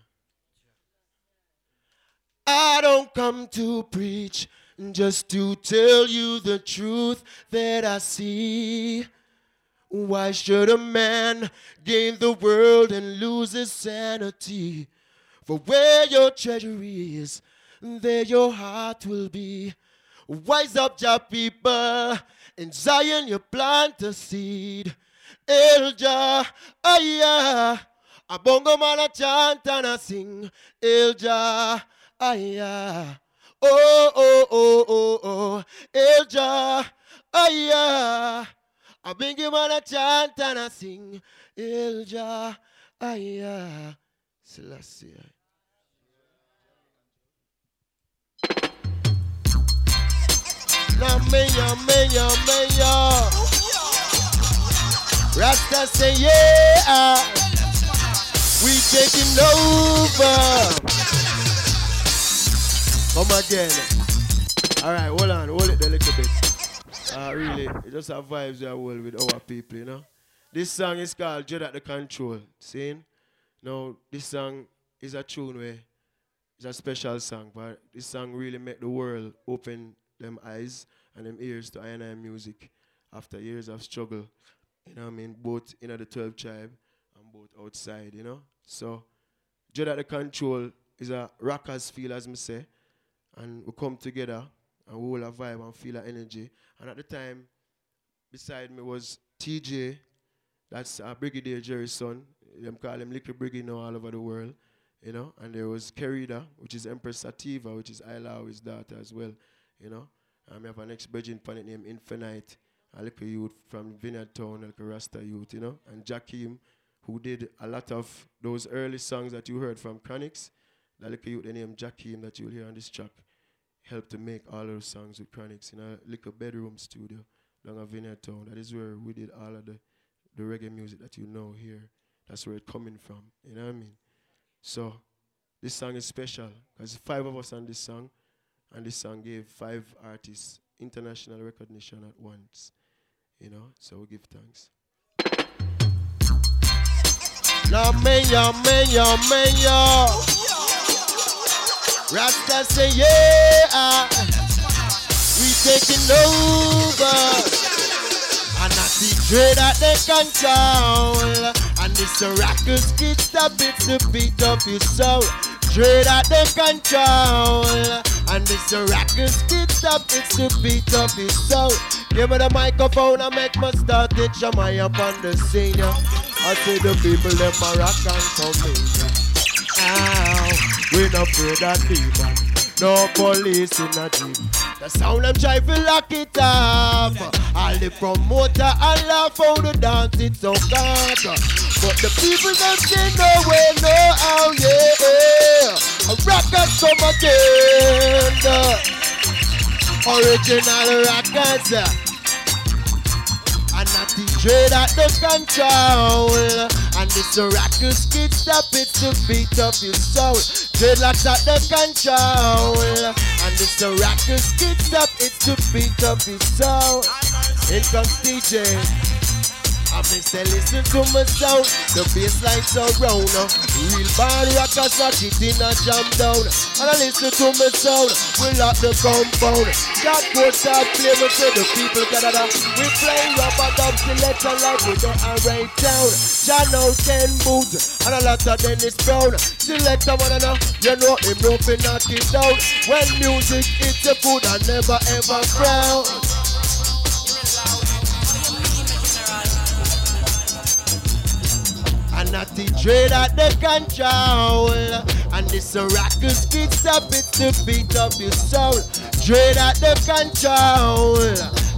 I don't come to preach, just to tell you the truth that I see. Why should a man gain the world and lose his sanity? For where your treasure is, there your heart will be. Wise up, your people. In Zion, you plant a seed. Elja, aya. A bongo man a chant and a sing. Elja, aya. Oh, oh, oh, oh, oh. Elja, aya. A bingy man a chant and a sing. Elja, aya. Selassie. Now, mayor, mayor, mayor. Rasta say, yeah. We taking over. Come again. All right, hold on, hold it there a little bit. Uh, really, it just have vibes are well with our people, you know. This song is called Dread at the Control. Seeing? Now, this song is a tune where it's a special song, but this song really make the world open them eyes and them ears to I music after years of struggle. You know what I mean? Both in the 12 tribe and both outside, you know? So, Dread at the Control is a rockers feel, as me say. And we come together and we all a vibe and feel our energy. And at the time, beside me was TJ, that's uh, Brigadier Jerry's son. Them call him Little Briggy now all over the world, you know. And there was Kerida, which is Empress Sativa, which is Isla, his daughter as well, you know. And we have an ex-virgin planet named Infinite, a youth from Vineyard Town, little Rasta youth, you know. And Jakim, who did a lot of those early songs that you heard from Chronixx. Little youth, the name Jakim that you'll hear on this track, helped to make all those songs with Chronixx in a little bedroom studio down at Vineyard Town. That is where we did all of the, the reggae music that you know here. That's where it's coming from. You know what I mean? So this song is special because five of us on this song, and this song gave five artists international recognition at once. You know, so we give thanks. Now, mayor, mayor. Rasta say, yeah. We taking over. And not the dread at the control. And it's a rockers kid stop it's the beat of your soul. Dread at the control. And it's a rockers kid stop it's the beat of your soul. Give me the microphone I make my start it. My up on the scene. yeah. I say the people them a rock and come in. Ow, we no afraid of people. No police in a jeep. The sound them try to lock it off. All the promoter and laugh how the dance it's so hard. But the people them say no way, no how, yeah. A rockers come again. Original rockers. And not the dread at the control. And it's a rockers kid stop it to beat up your soul. Dreadlocks at the control. And it's a rockers kid stop it to beat up your soul. Here comes DJ. I may say listen to my sound, the bassline so round uh. Real bad rockers rock it in a jam down. And I listen to my sound, we lock the compound. That boat start play, we say the people gather We play rubber dub selector like we and right down John out ten boots, and a lot of Dennis Brown. Selector wanna know, you know him rope and knock down When music it's a food I never ever frown the dread at the control. And this a rockers kid stop it to beat up your soul. Dread at the control.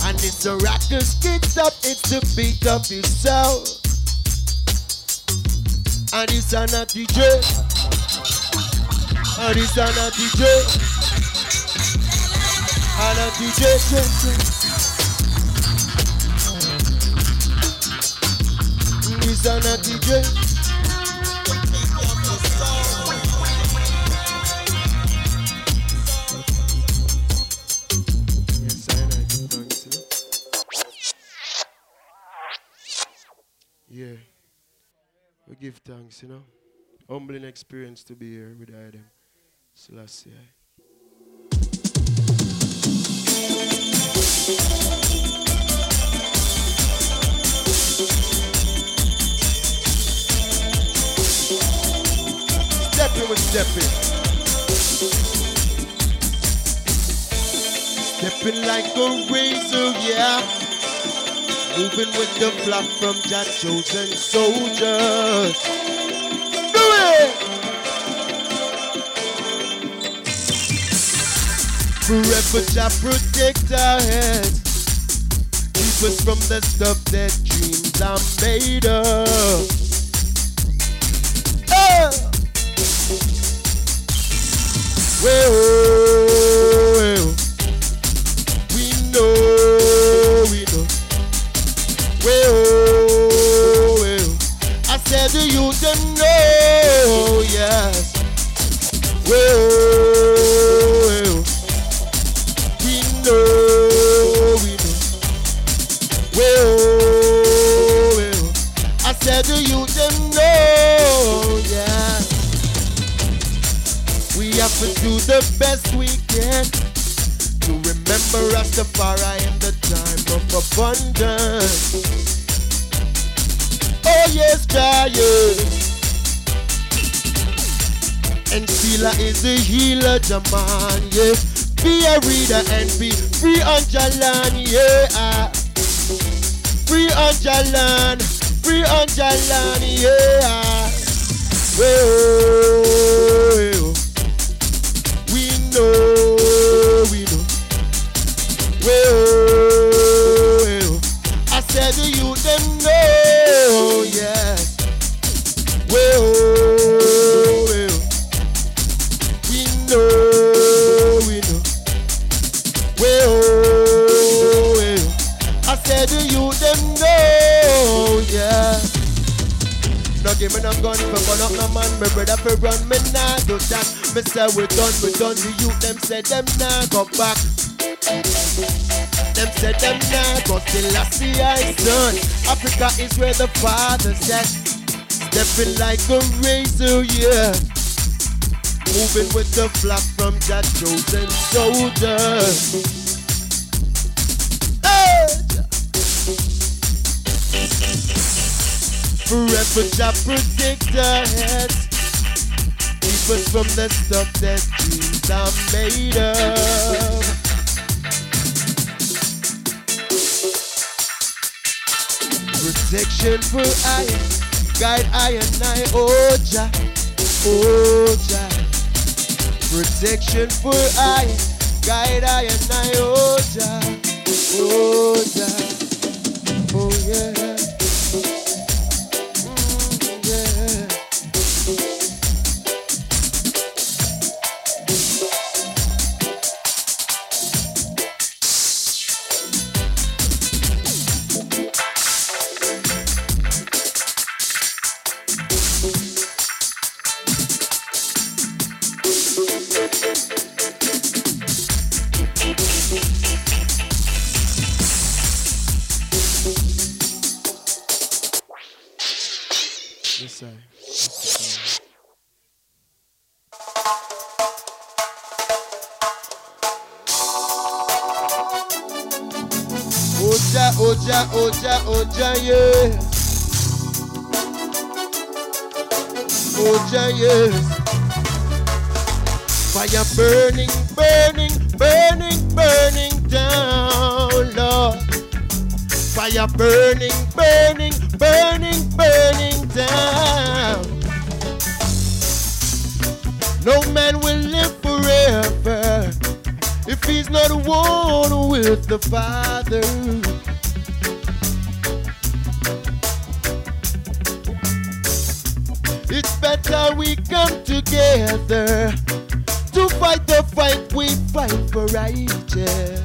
And this a rockers kid stop it to beat up your soul. And it's a not dread. And it's a not dread. And a DJ, dread. It's a not DJ. Give thanks, you know. Humbling experience to be here with them. Selassie. Stepping with stepping. Stepping like a razor, yeah. Moving with the flock from Jah chosen soldiers. Do it! Forever Jah protect our heads. Keep us from the stuff that dreams are made of. Well, Well, oh, well, I said to you to know, yes. Well, oh, well, we know, we know. Well, oh, well, I said to you to know, yeah. We have to do the best we can remember Rastafari in the time of abundance. Oh yes, giant. And Sila is the healer, Jaman, yeah. Be a reader and be free on Jalan, yeah. Free on Jalan, free on Jalan, yeah. Well, we know. Well, I said to you, them know, yes. Well, well, we know, we know. Well, well, I said to you, them know, yeah. No give me no gun for gun up no man Me brother for run me nah do that Me say we done, we done The youth them say them nah go back Them say them nah go still I see I son Africa is where the father's at Stepping like a razor, yeah Moving with the flock from Jah chosen Hey! Forever Jah protect our heads. Keep us from the stuff that dreams are made of. Protection for I, guide I and I, oh Jah, oh Jah. Protection for I, guide I and I, oh Jah, oh Jah, oh yeah. Fire burning, burning, burning, burning down, Lord. Fire burning, burning, burning, burning down. No man will live forever if he's not one with the Father. It's better we come together for righteous.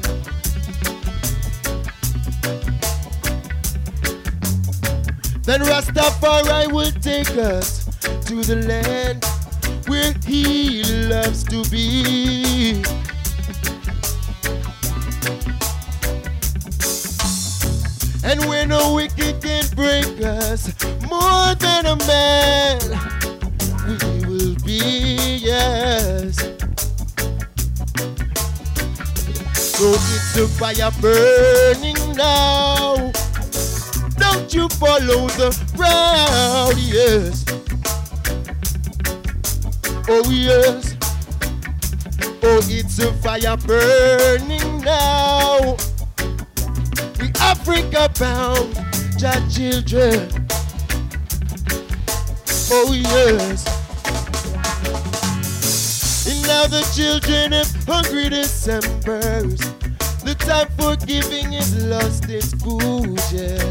Then Rastafari will take us to the land where he loves to be. And where no wicked can break us more than a man, we will be, yes. A fire burning now. Don't you follow the crowd, yes. Oh, yes. Oh, it's a fire burning now. We Africa bound, your children. Oh, yes. And now the children have hungry Decembers. The time for giving is lost its yeah.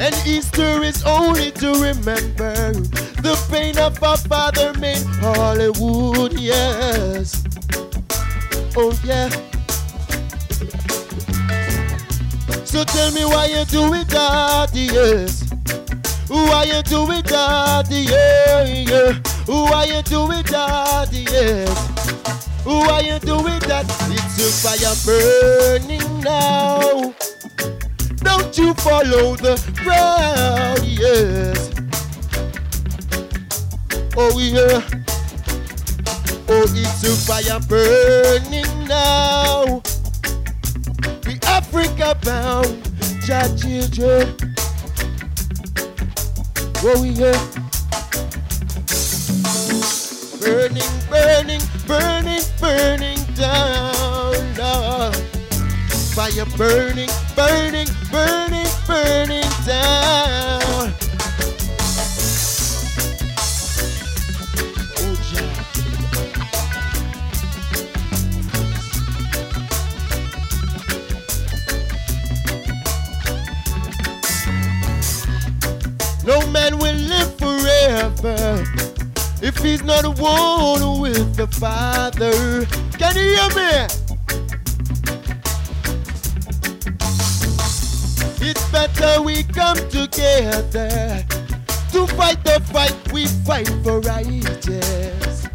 And Easter is only to remember the pain of our father made Hollywood, yes. Oh, yeah. So tell me why you do it, daddy, yes. Why you do it, daddy, yeah, yeah. Why you do it, daddy, yes. Why you do it, that? It's a fire burning now. Don't you follow the crowd, yes. Oh yeah. Oh, it's a fire burning now. We Africa bound, your children. Oh yeah. Burning, burning, burning, burning down. now. Fire burning, burning, burning, burning down. Oh. No man will live forever if he's not one with the Father. Can you hear me? It's better we come together to fight the fight we fight for right. Yes.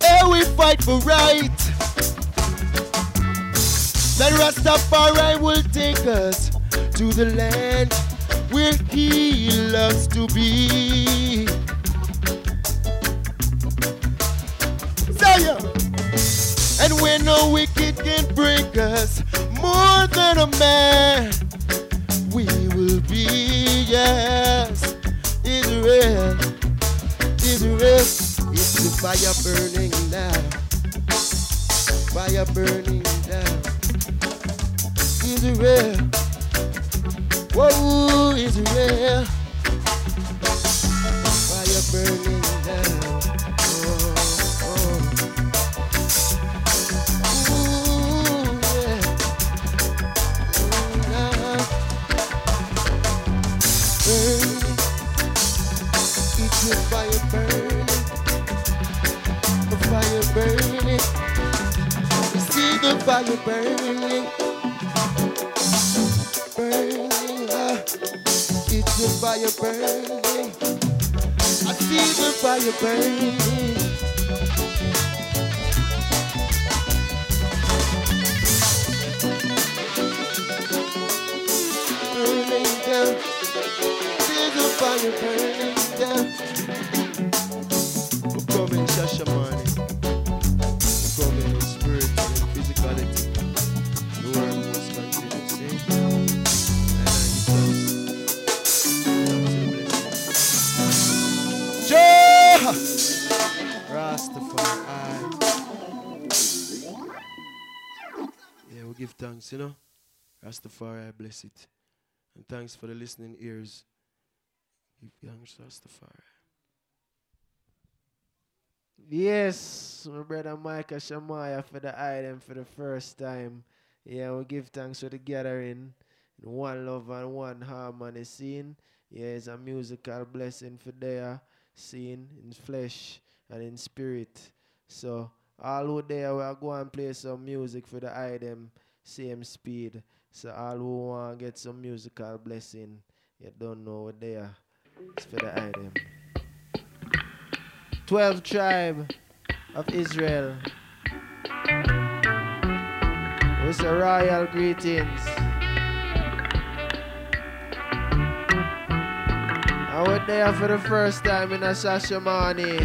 Hey, eh, we fight for right. That Rastafari will take us to the land where he loves to be. Zion! And when no wicked can break us more than a man, we will be, yes. Israel, Israel, it's the fire burning now. Fire burning down. Israel, whoa, Israel, fire burning down. The fire burning. Burning. It's a fire burning. I see the fire burning. burning down. There's a fire burning down. We give thanks, you know. Rastafari, I bless it. And thanks for the listening ears. Give thanks, Rastafari. Yes, my brother Micah Shemaiah for the item for the first time. Yeah, we give thanks for the gathering. in One love and one harmony scene. Yeah, it's a musical blessing for their scene in flesh and in spirit. So all who there we are going and play some music for the item same speed. So all who want get some musical blessing, you don't know what they are. It's for the item. 12 tribe of Israel. With the royal greetings. I went there for the first time in a Shashamane.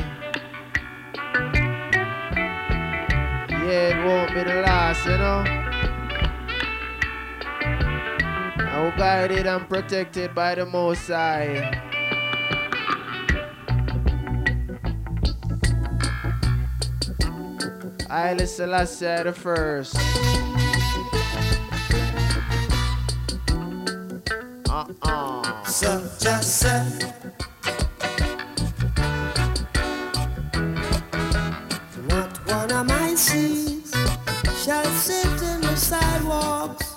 Yeah, it won't be the last, you know. Now guided and protected by the Most High. Haile Selassie the first. Uh-uh. So just say Not one of my seeds shall sit in the sidewalks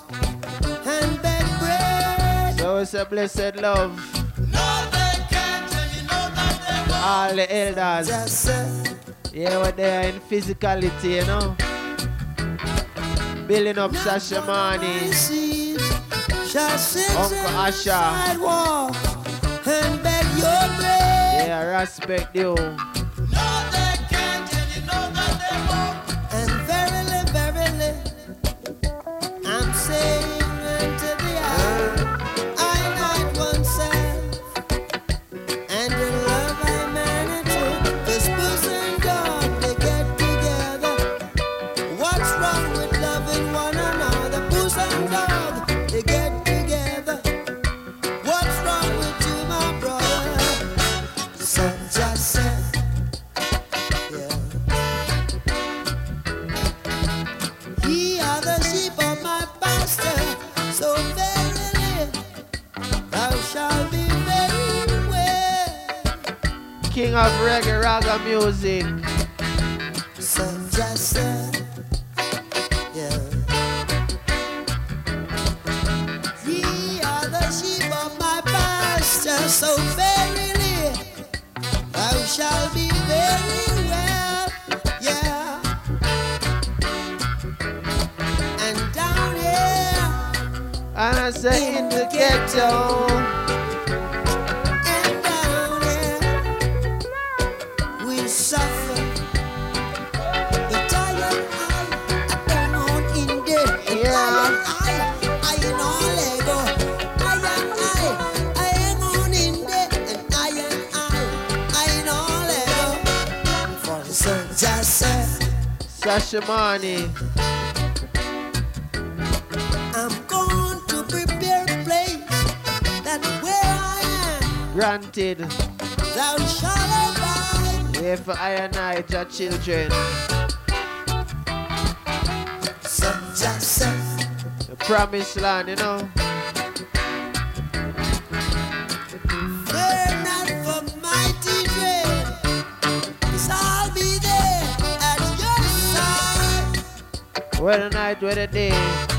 a blessed love. No, they can't, and you know that they won't. All the elders. Say Yeah, we're there in physicality, you know. Building up Shashamane. shall sit Uncle Asha. and beg your. Yeah, respect you. King of reggae raga music. So just say, yeah. Ye are the sheep of my pasture, so verily thou shalt be very well, yeah. And down here. And I say in the ghetto. Shashamane. I'm going to prepare a place that where I am, Granted. thou shalt abide. For I and I, your children. Just say, The promised land, you know. Where the night, where the day. And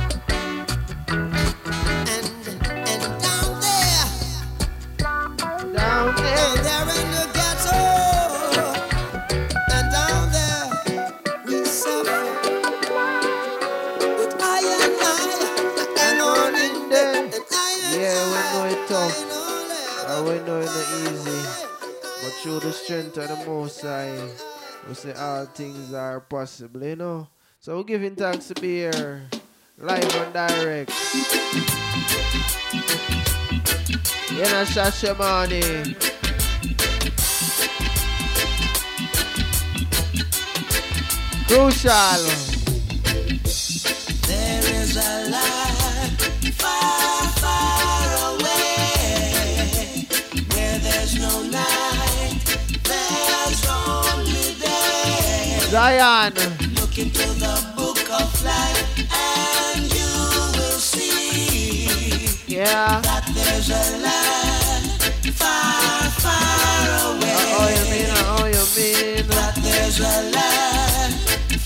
and down there, Down there. down there in the ghetto, and down there we suffer with iron eye and on in there, Yeah, we know it tough. And we know it's not easy. But through the strength of the Most High, we say all things are possible, you know. So we're giving thanks to be here, live and direct. You know, Shashamane. Crucial. There is a land far, far away where there's no night, there's only day. Zion. Into the book of life and you will see Yeah. that there's a land far, far away. Oh, you mean, oh, you mean. That there's a land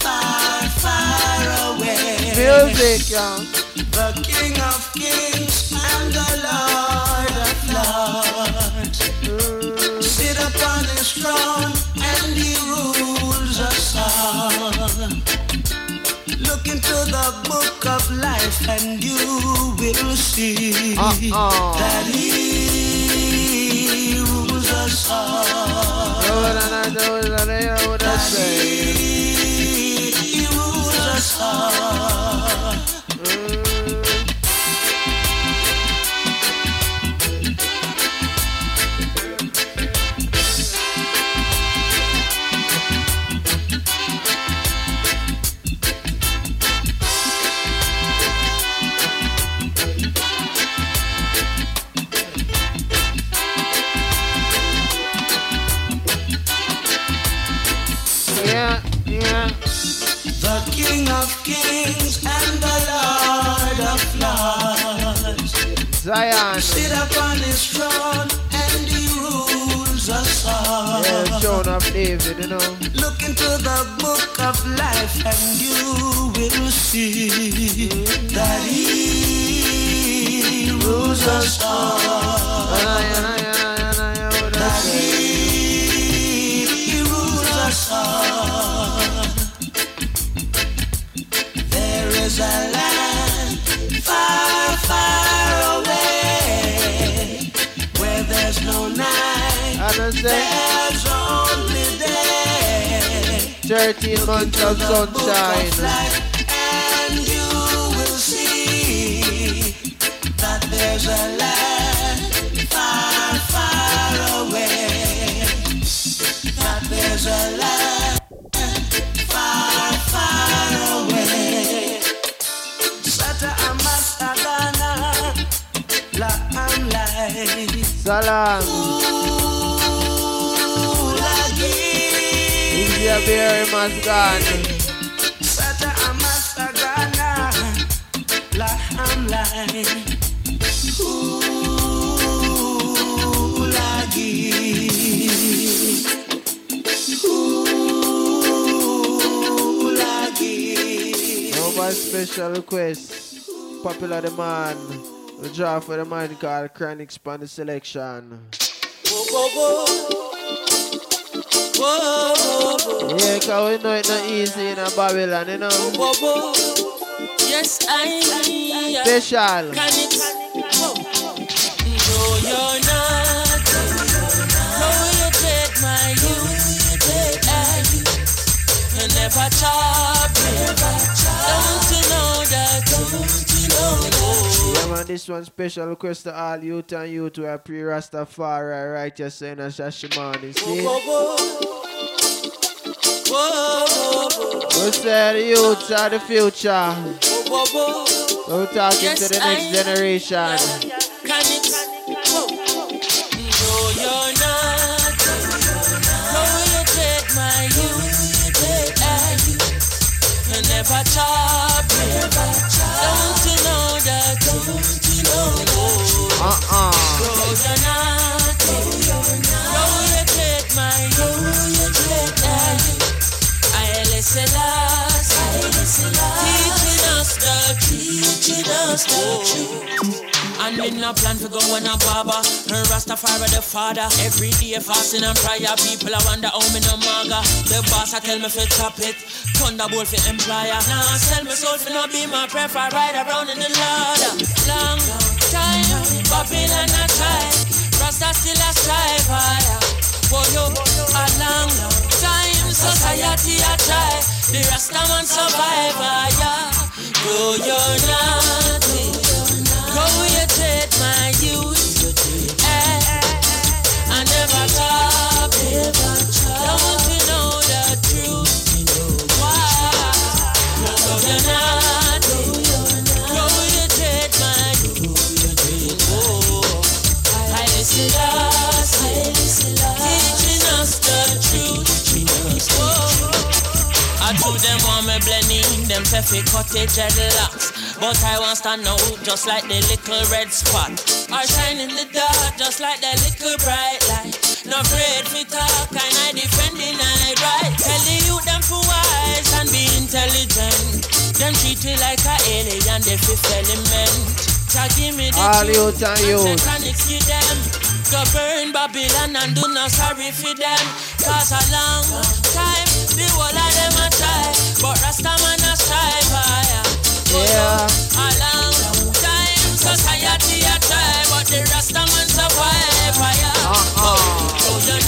far, far away. Music, yeah. The King of Kings and the Lord of Lords into the book of life and you will see Uh-uh. that he rules us all. Know what of kings and the Lord of lords. Zion. Sit upon his throne and he rules us all. Yeah, John of David, you know. Look into the book of life and you will see that he rules us all. That is a land far, far away where there's no night. There's only day. 13 months of sunshine. And you will see that there's a land far, far away. That there's a land Salam. Easy a beer, must gone. Sata Amasagana, La Amlai. No more special request. Popular demand. We draw for the man called Chronic Span the selection. Yeah, cause we know it not easy in a Babylon, you know. Yes, I am. Special. Can it? No, you're not. No, you take my youth. And you never chop. Don't you know that? Don't you man, this one special request to all youth and youth who are pre-Rastafari righteous saying as Shashamane. See? We say the youths are the future. We're talking to the next generation. Can it? Us the. And me no plan for go on a barber. Her Rastafari the father. Every day fasting and prayer. People I wonder how me no maga. The boss I tell me fi chop it. Thunderbolt for employer. Now sell me soul for no be my prayer, prefer. Ride around in the ladder Long time Babylon a try Rasta still a strive higher For you a long time Society a try The Rasta man survive higher Go you're nothing Go you take my youth them say fi cut it dreadlocks. But I want stand out just like the little red spot. I shine in the dark just like the little bright light. No afraid fi talk and I defend the night right. Tell the youth them for wise and be intelligent. Them treat me like a alien, they fifth element. Jah give me the All you and and youth. Satanics give them. Go burn Babylon and do not sorry for them. Cause a long time the whole of them a try, but Rasta man a strive higher. Yeah. A long time society a try, but the Rasta man survive higher. Uh-uh.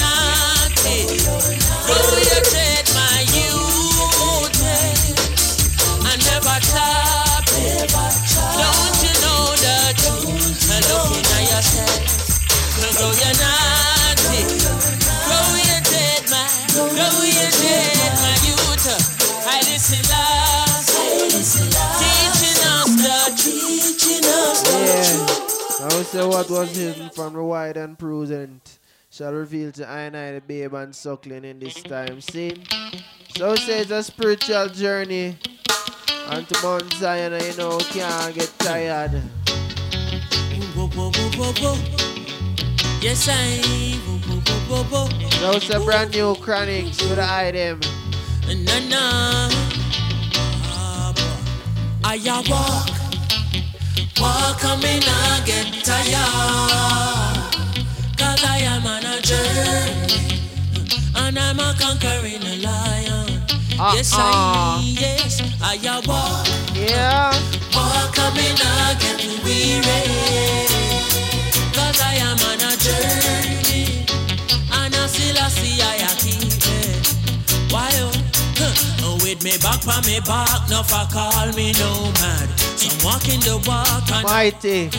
Truth. Yeah. I will say what was hidden from the wide and prudent shall reveal to I and I the babe and suckling in this time. See? So say it's a spiritual journey. And to Mount Zion, you know, can't get tired. Whoa, whoa, whoa, whoa, whoa. Yes, I. Now it's a brand new Chronixx with the item. Na na. Ah. I walk, walk, I may not get tired. Cause I am on a journey, and I'm a conquering lion. Yes. I, yes, I a walk, Yeah. walk, I may not get weary. On me back, no for call me nomad. So I'm walking the walk and Mighty.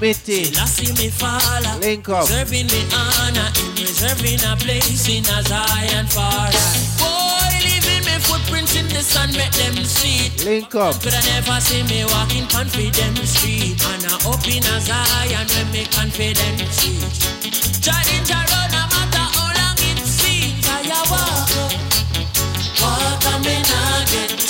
Mitty. See me fall. Link up. Reserving me honor, in reserving a place in a Zion far. Boy, leaving me footprints in the sun, make them see. Link up. Could I never see me walking confident street And I up in a Zion when me confident street Challenge around no matter how long it seems I Walk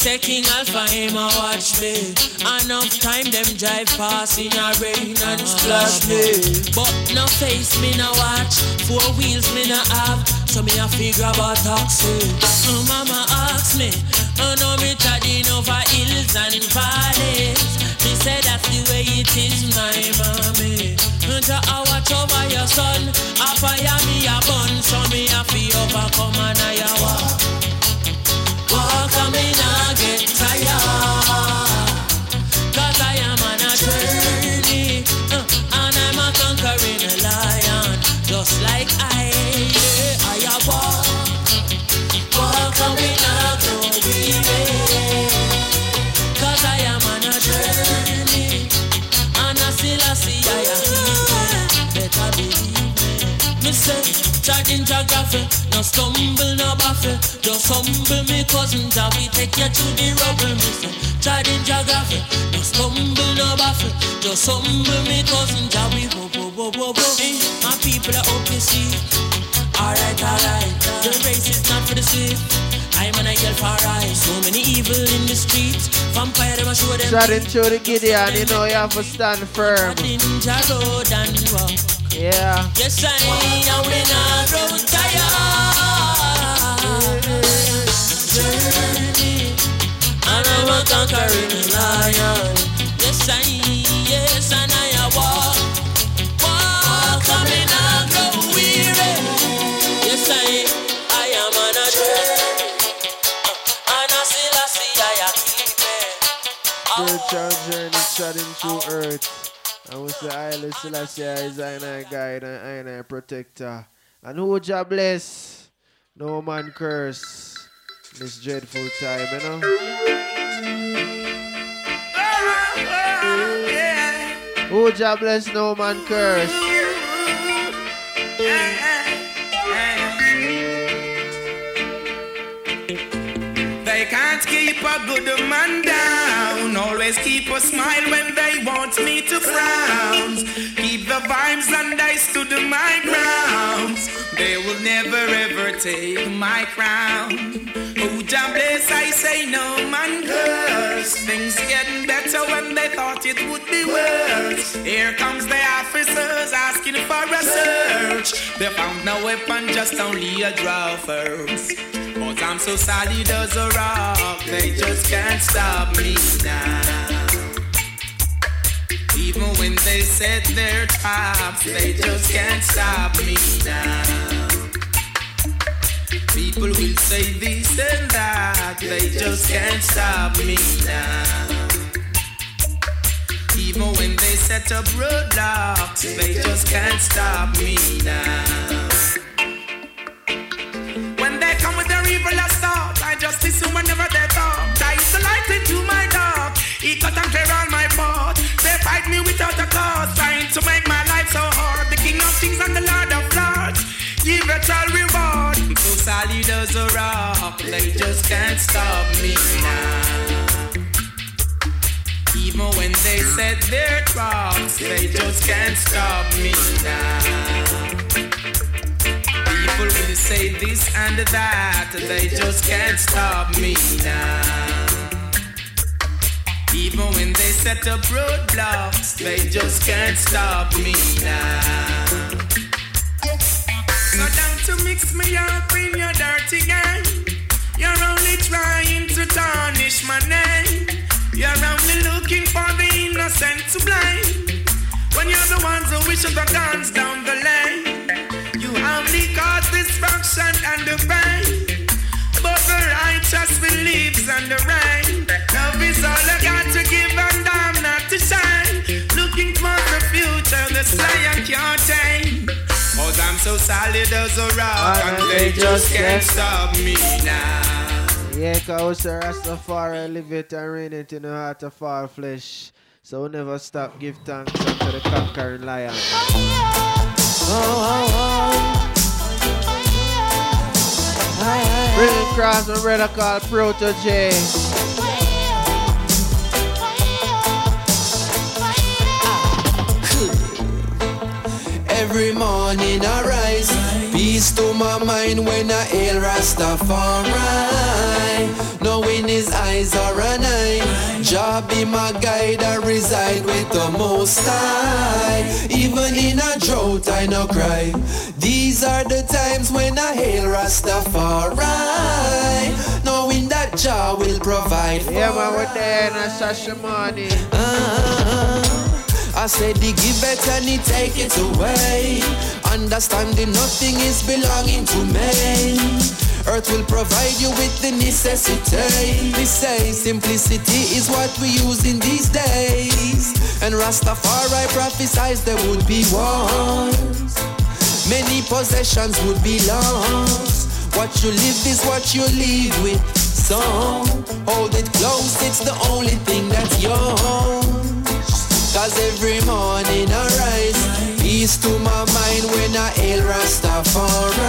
say King Alpha him a watch me. Enough time them drive past in a rain and splash me. But no face me no watch Four wheels me no have. So me a figure about taxi. Oh mama ask me Oh no me treading over hills and valleys. Me say that's the way it is my mommy. And I watch over your son? I fire me a bun So me a fi overcome and I a walk Walk and me not get tired geography No stumble, no baffle Just humble me cousin Javi Take you to the rubble say, charging geography No stumble, no baffle Just humble me cousin Javi Whoa, whoa, whoa, whoa, whoa. Eh, My people are up you see Alright, alright. The race is not for the swift. I'm on a yell for right. So many evil in the streets. Vampire them a show them Treading through the Gideon, you know you have to stand firm. Ninja road and walk Yeah. Yes, I am when I grow tired. Journey, and I'm a conquering lion. Yes, I, yes, and I a walk, walk, and me not grow weary. Yes, I, I am on a journey, uh, and I still I see I am keeping. Spiritual journey treading through uh, earth. And we say, Haile Selassie is our guide and our protector. And who Jah bless, no man curse. This dreadful time, you know. Who Jah bless, no man curse. They can't keep a good man down. Always keep a smile when they want me to frown. Keep the vibes and I stood my ground. They will never ever take my crown. Oh, Jah bless, I say no man curse. Things getting better when they thought it would be worse. Here comes the officers asking for a search. They found no weapon, just only a draw first. But I'm so solid as a rock, they just can't stop me now. Even when they set their traps, they just can't stop me now. People will say this and that, they just can't stop me now. Even when they set up roadblocks, they just can't stop me now. When they come with their evil was trying to make my life so hard. The King of Kings and the Lord of Lords. Give it all reward. So solid as a rock. They just can't stop me now. Even when they set their traps, they just can't stop me now. People will say this and that, they just can't stop me now. Even when they set up roadblocks, they just can't stop me now. So don't to mix me up in your dirty game. You're only trying to tarnish my name. You're only looking for the innocent to blame. When you're the ones who wish the guns down the lane. You only cause destruction and the pain. But the righteous believes in the rain. Love is all I so solid as a rock and they just can't stop me now. Yeah, cause the Rastafari live it and reign it in the heart of all flesh. So we'll never stop give thanks unto the conquering lion. Bring across my brother called Protoje. Every morning I rise, peace to my mind when I hail Rastafari. Knowing his eyes are an eye, Jah be my guide, I reside with the Most High. Even in a drought I no cry. These are the times when I hail Rastafari. Knowing that Jah will provide for Yeah, man, we're there in a Shashamane. I said he give it and he take it away. Understanding nothing is belonging to me. Earth will provide you with the necessity. They say simplicity is what we use in these days. And Rastafari prophesies there would be wars. Many possessions would be lost. What you live is what you live with. So hold it close, it's the only thing that's yours. Cause every morning I rise Peace to my mind when I hail Rastafari.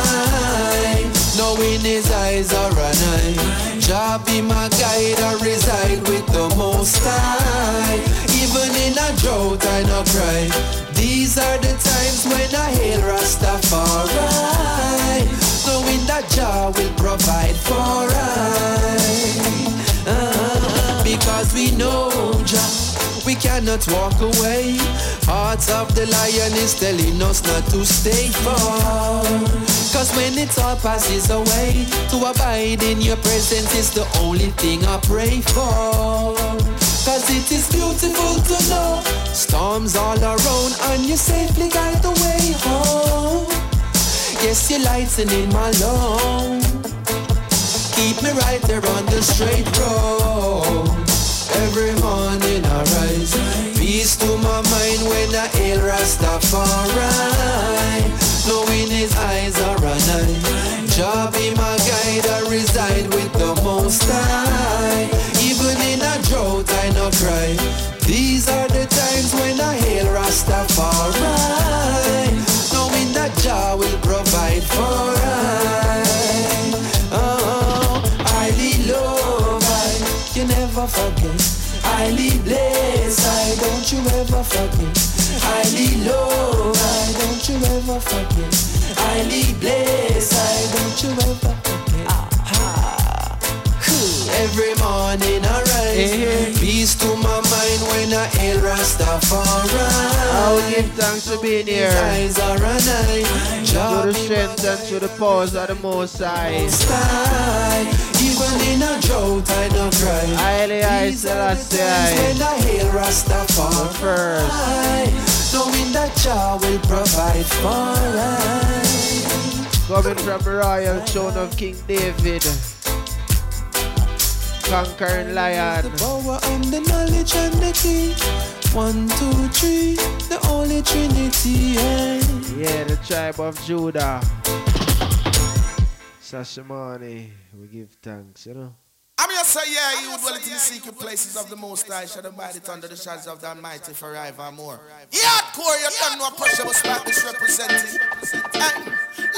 Knowing his eyes are an eye Jah be my guide, I reside with the most high. Even in a drought I no cry These are the times when I hail Rastafari. Knowing that Jah will provide for I. Uh, Because we know cannot walk away. Hearts of the lion is telling us not to stay far. Cause when it all passes away, to abide in your presence is the only thing I pray for. Cause it is beautiful to know storms all around and you safely guide the way home. Yes, you're lightening my load. Keep me right there on the straight road. Every morning I rise. Peace to my mind when I hail Rastafari. Knowing his eyes are an eye Jah be my guide, I reside with the most high. Even in a drought I no cry. These are the times when I hail Rastafari ever forget. Highly blessed, I don't you ever forget. Every morning I rise, eh. peace to my mind when I hail Rastafari. I will give thanks for being here. Eyes are an eye, To the strength and to the powers of the Most High. Even in a drought I don't cry. Highly I These are the Selassie times I. when I hail Rastafari. First. Knowing that Jah will provide for us. Coming from the royal throne of King David. Conquering lion. The power and the knowledge and the key. One, two, three, the Holy Trinity. Yeah. Yeah, the tribe of Judah. Shashamane, we give thanks, you know. I'm your say, yeah, you dwell in the secret places of the Most High, shall abide it under the shadows of the Almighty forevermore. Yeah, core, you don't know pressure was like this representing. Hey,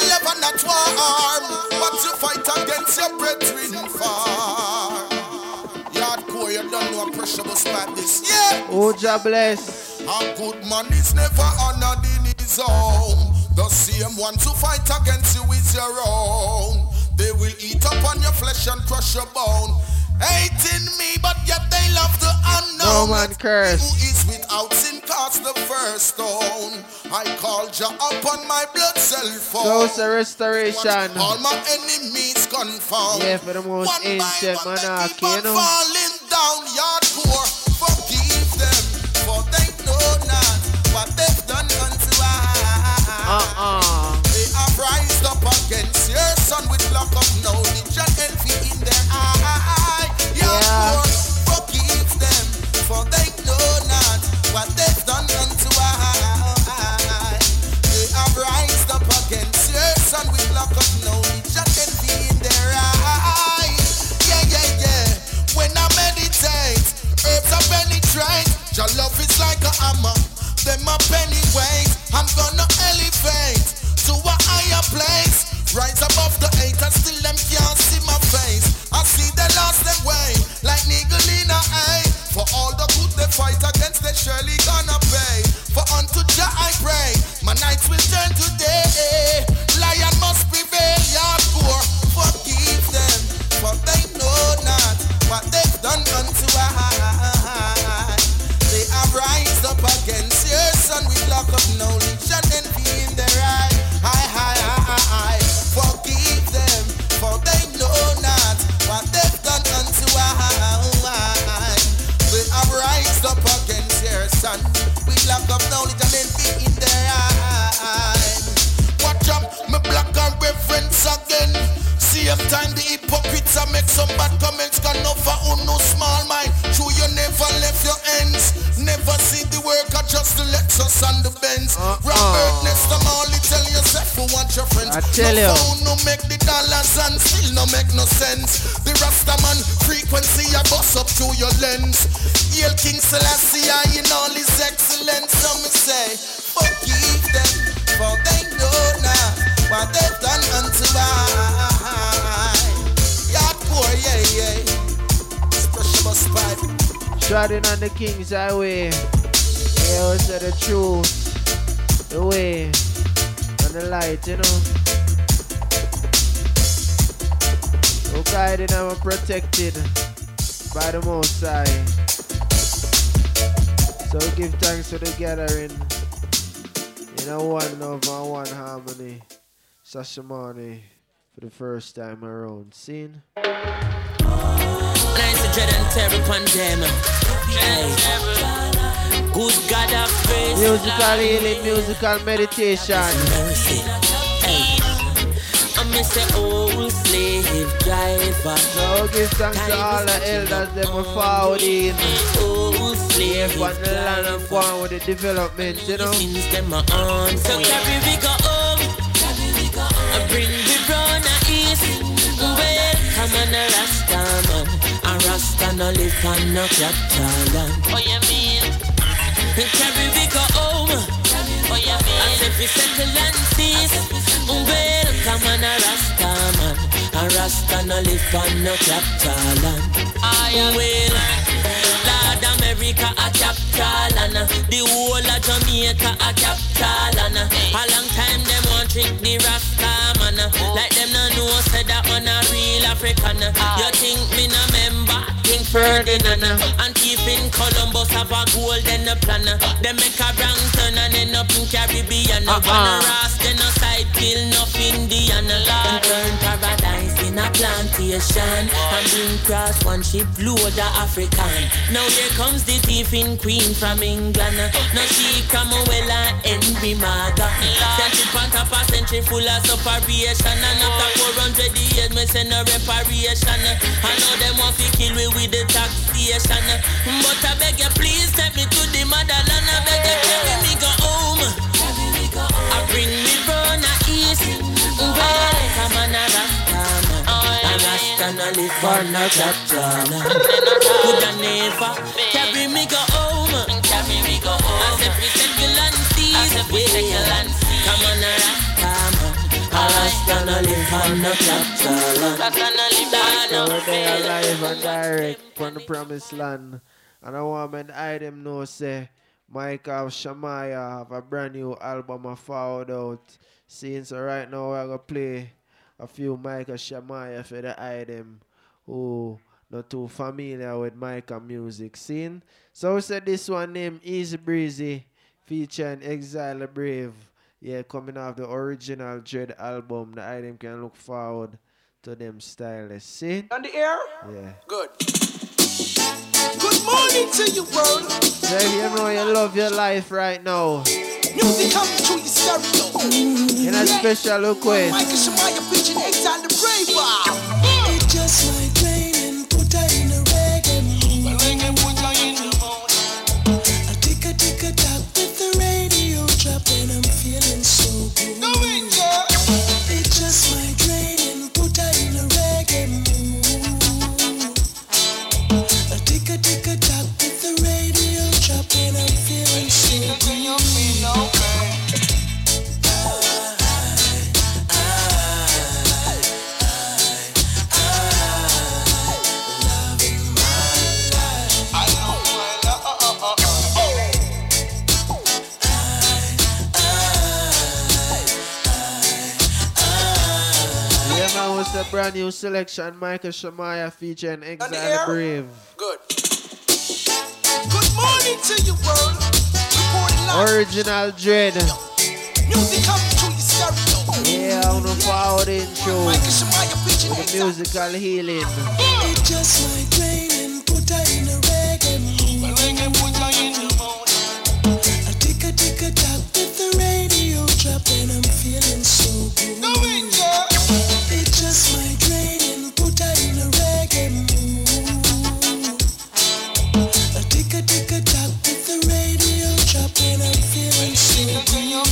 love and not warm, but you fight against your brethren far. Yaadcore, you don't know pressure was like this. Yeah. Oh, Jah bless. A good man is never honored in his own. The same one to fight against you is your own. They will eat up on your flesh and crush your bone. Hating me, but yet they love the No unknown. man curse. Who is without sin cast the first stone. I called you up on my blood cell phone. Close the restoration. All my enemies confound. Yeah, for the most One ancient one monarchy, you know. falling down. Yaadcore, forgive them, for they know not what they've done unto us. Uh-uh. Son with block of knowledge and envy in their eye. Yaadcore, forgive them, for they know not what they've done unto us. They have rised up against your son with block of knowledge and envy in their eye. Yeah, yeah, yeah. When I meditate, herbs are penetrate. Your love is like a hammer. Them a penny weight. I'm gonna elevate to a higher place. Rise above the haters, still them can't see my face. I see they lost their way, like niggle in a eye. For all the good they fight against, they surely gonna pay. For unto Jah I pray, my nights will turn to day. Lion must prevail, Yaadcore, forgive them, for they know not what they've done unto I. They have rised up against your son with lack of knowledge and envy in their eye. Of knowledge me black and reference again. Same time the hypocrites a make some bad comments Can over who no small mind Lexus and the Benz uh-uh. Robert Nesta Marley tell yourself who want your friends I tell no you. phone no make the dollars and still no make no sense The Rastaman frequency a bust up through your lens Hail King Selassie I in all his excellence So me say forgive them for they know not what they've done unto I. Yeah, poor, yeah, yeah. Special pipe. Treading on the King's Highway. Yeah, we say the truth, the way, and the light, you know. So guided and we're protected by the Most High. So we give thanks for the gathering in a one love and one harmony. Shashamane for the first time around. Seen? Dread and terror. Hey. Good God of grace. Musical healing, musical meditation. Mercy. Hey. I miss the old slave driver. So give thanks to all the elders that were forward in. Old slave On the land of one with the development, you know. Since them are on So carry we go home. I bring the brown east. Well, come on a Rasta man. A Rasta no live on no capital land. Oh, you mean? Carry we go home. Oh, mean? As if we settle and cease. Well, come on a Rasta man. A Rasta no live on no capital land. I will. Lord America a capital and uh, the whole of Jamaica a capital and uh, a long time them want trick the Rasta man like them no know say that man a real African you think me no member Ferdinand and keeping Columbus have a golden plan They make a wrong turn and end up in Caribbean uh. One a Rasta no side kill no Indian. Them turn paradise in a plantation and bring cross one ship load of the African now here comes the thief in Queen from England. Now she come well and Henry Maga. Sent it on top a century full of separation. And after 400 years, me send a reparation. I know them want to kill me with the taxation. But I beg you, please take me to the motherland. I beg you, carry me go home. I bring me Rona East. Well, come on, a Rasta man. A Rasta and I live for no chapter. Could I never carry me go home? Carry me go home. As every second and season. Come on, Rasta, Rasta no live on no chapter. Rasta no live on So no we're live and direct from the promised land. And I want men I them know say Micah Shemaiah have a brand new album I found out. Seeing so right now we're gonna play a few Micah Shemaiah for the item who not too familiar with Michael music scene. So we said this one named Easy Breezy featuring Exile Di Brave. Yeah, coming off the original Dread album. The item can look forward to them stylists. See? On the air? Yeah. Good. Good morning to you, world. So you know you love your life right now, Music coming through your stereo. in a special request, Micah Shemaiah preaching Exile Di Brave. It just brand new selection. Micah Shemaiah featuring Exile Di Brave. Good. Good morning to you, world. Original Dread. Music coming through your stereo. Yeah, on the forward intro. Micah Shemaiah preaching With the musical healing. It just might rain and put her in a reggae mood. I tick a tick a tock with the radio drop and I'm feeling so good. It just might rain and put her in a reggae mood. I tick a tick a tock with the radio drop I'm feeling so good.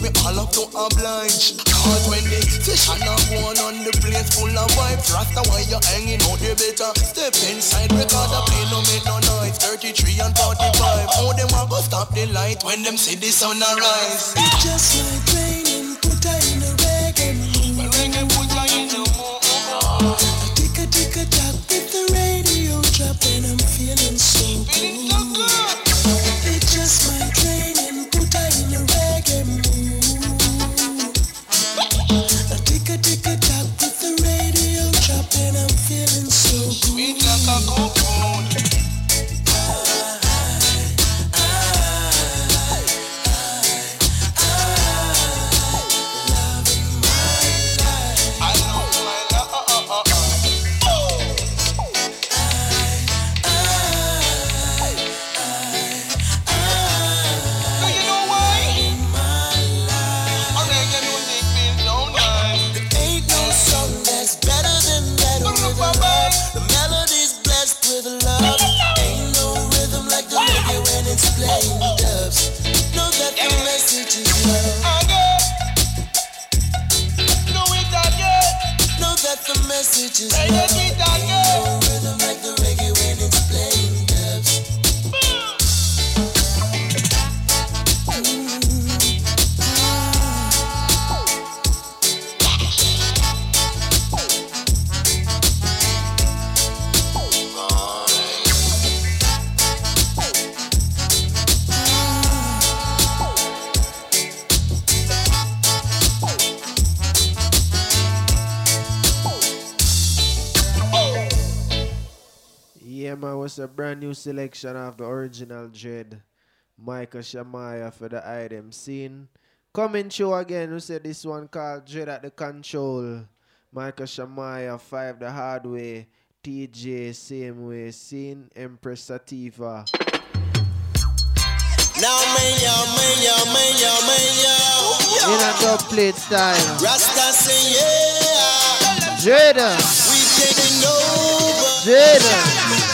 We all have to oblige. Cause when the session are going on, the place full of vibes. Rasta, why you hanging out, you better step inside. Record the play, no make no noise. 33 and 45. How them a go stop the light when them see the sun arise? Just like rain and put in a reggae just was a brand new selection of the original Dread. Micah Shemaiah for the item scene. Coming show again, we said this one called Dread at the Control. Micah Shemaiah, Five the Hard Way. TJ, same way. Scene, Empress Sativa. Now, man, yo, man, yo, man, yo, man, yo. In a dub plate style. Rasta say, yeah. Jada. We taking over. Jada.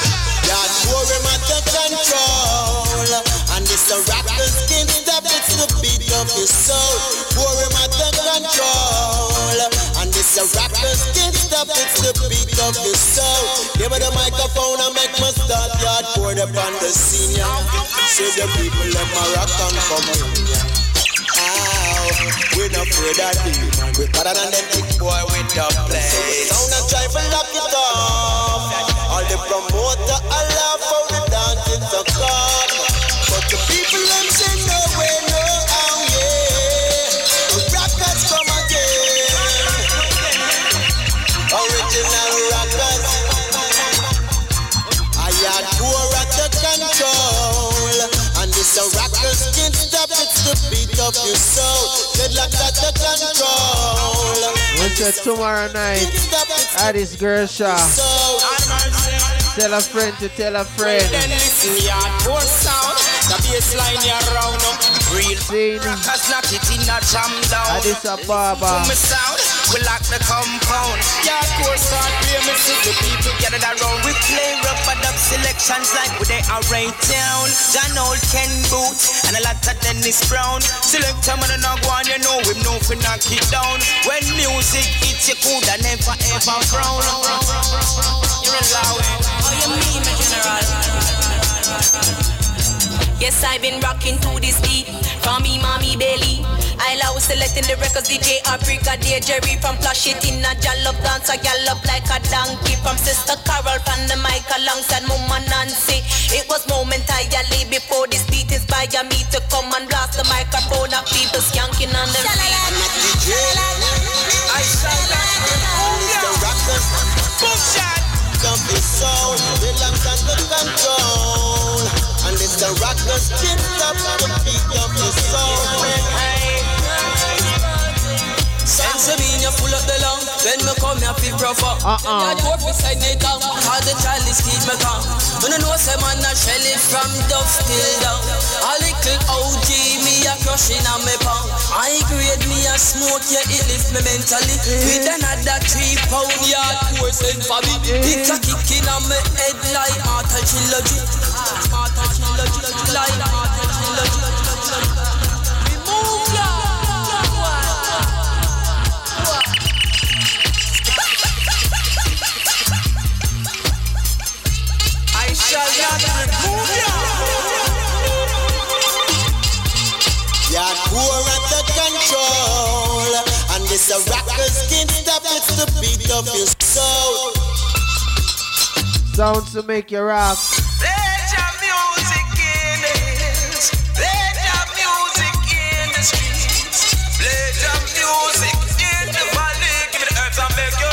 And this a rapper skin step, it's the beat of his soul. Pour him at the control. And this a rapper skin step, it's the beat of his soul. Give me the microphone and make me start yard pour them on the senior. Say the people let my rock and come in. we not afraid of demon. We better than them big boy with the place. Sound and try to lock it off. All the promoter allow for the tomorrow night. At this girl shop. Tell a friend to tell a friend. Then listen, hardcore sound. The bassline you round up. Real Scene. rockers knock it in a jam down. At this a barber. To me sound, we lock the compound. Yeah, Hardcore sound, play me see the people gathered around. We play rough and up selections like we they are right down. John Holt Ken Boothe and a lot of Dennis Brown. Select them and not go on, you know him know fi knock it down. When music hits, you coulda never ever frown. You're allowed. Oh, you mean me, General? Yes, I've been rocking to this beat from me, mommy belly. I love selecting the records, DJ Africa, dear Jerry from Flash it in a jallop dance, a gallop like a donkey from Sister Carol from the mic alongside Mama Nancy. It was momentarily before this beat inspired me to come and blast the microphone of people skanking on the DJ. I shall not the rockers. Boom Come be sound, relax the control. And it's the rockers, chin up the beat of the soul. Sense of me, you pull up the long. When me come, you feel rougher. Uh-uh. You door beside me down. All the child is keep me calm. When you know say man a shell it from dusk till down. A little OG me a crushing on me pound. I grade me a smoke, yeah it lift me mentally. With another three pound yard course in for me. It a kicking on me head like mortal trilogy. Mortal trilogy, like I shall not remove ya. Poor at the control. And this a rockers can't stop, it's the beat of your soul. Sounds to make you rock. Let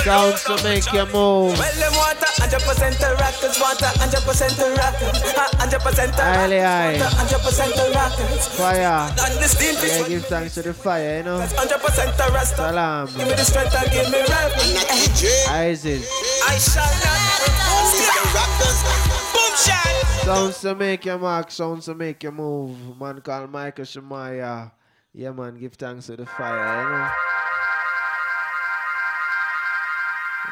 Sounds to make you move. Well, them want a hundred percent the rockers, want a hundred percent the rockers, a hundred percent the Aye, aye. rockers, a hundred percent the rockers. Fire. And the steam Yeah, give thanks to the fire, you know. hundred percent the rasta. Salam. Give me the strength and give me rap. Isaac. I shall not remove ya. Boom shot. Sounds to make you mark, sounds to make you move. Man called Micah Shemaiah. Yeah, man, give thanks to the fire, you know.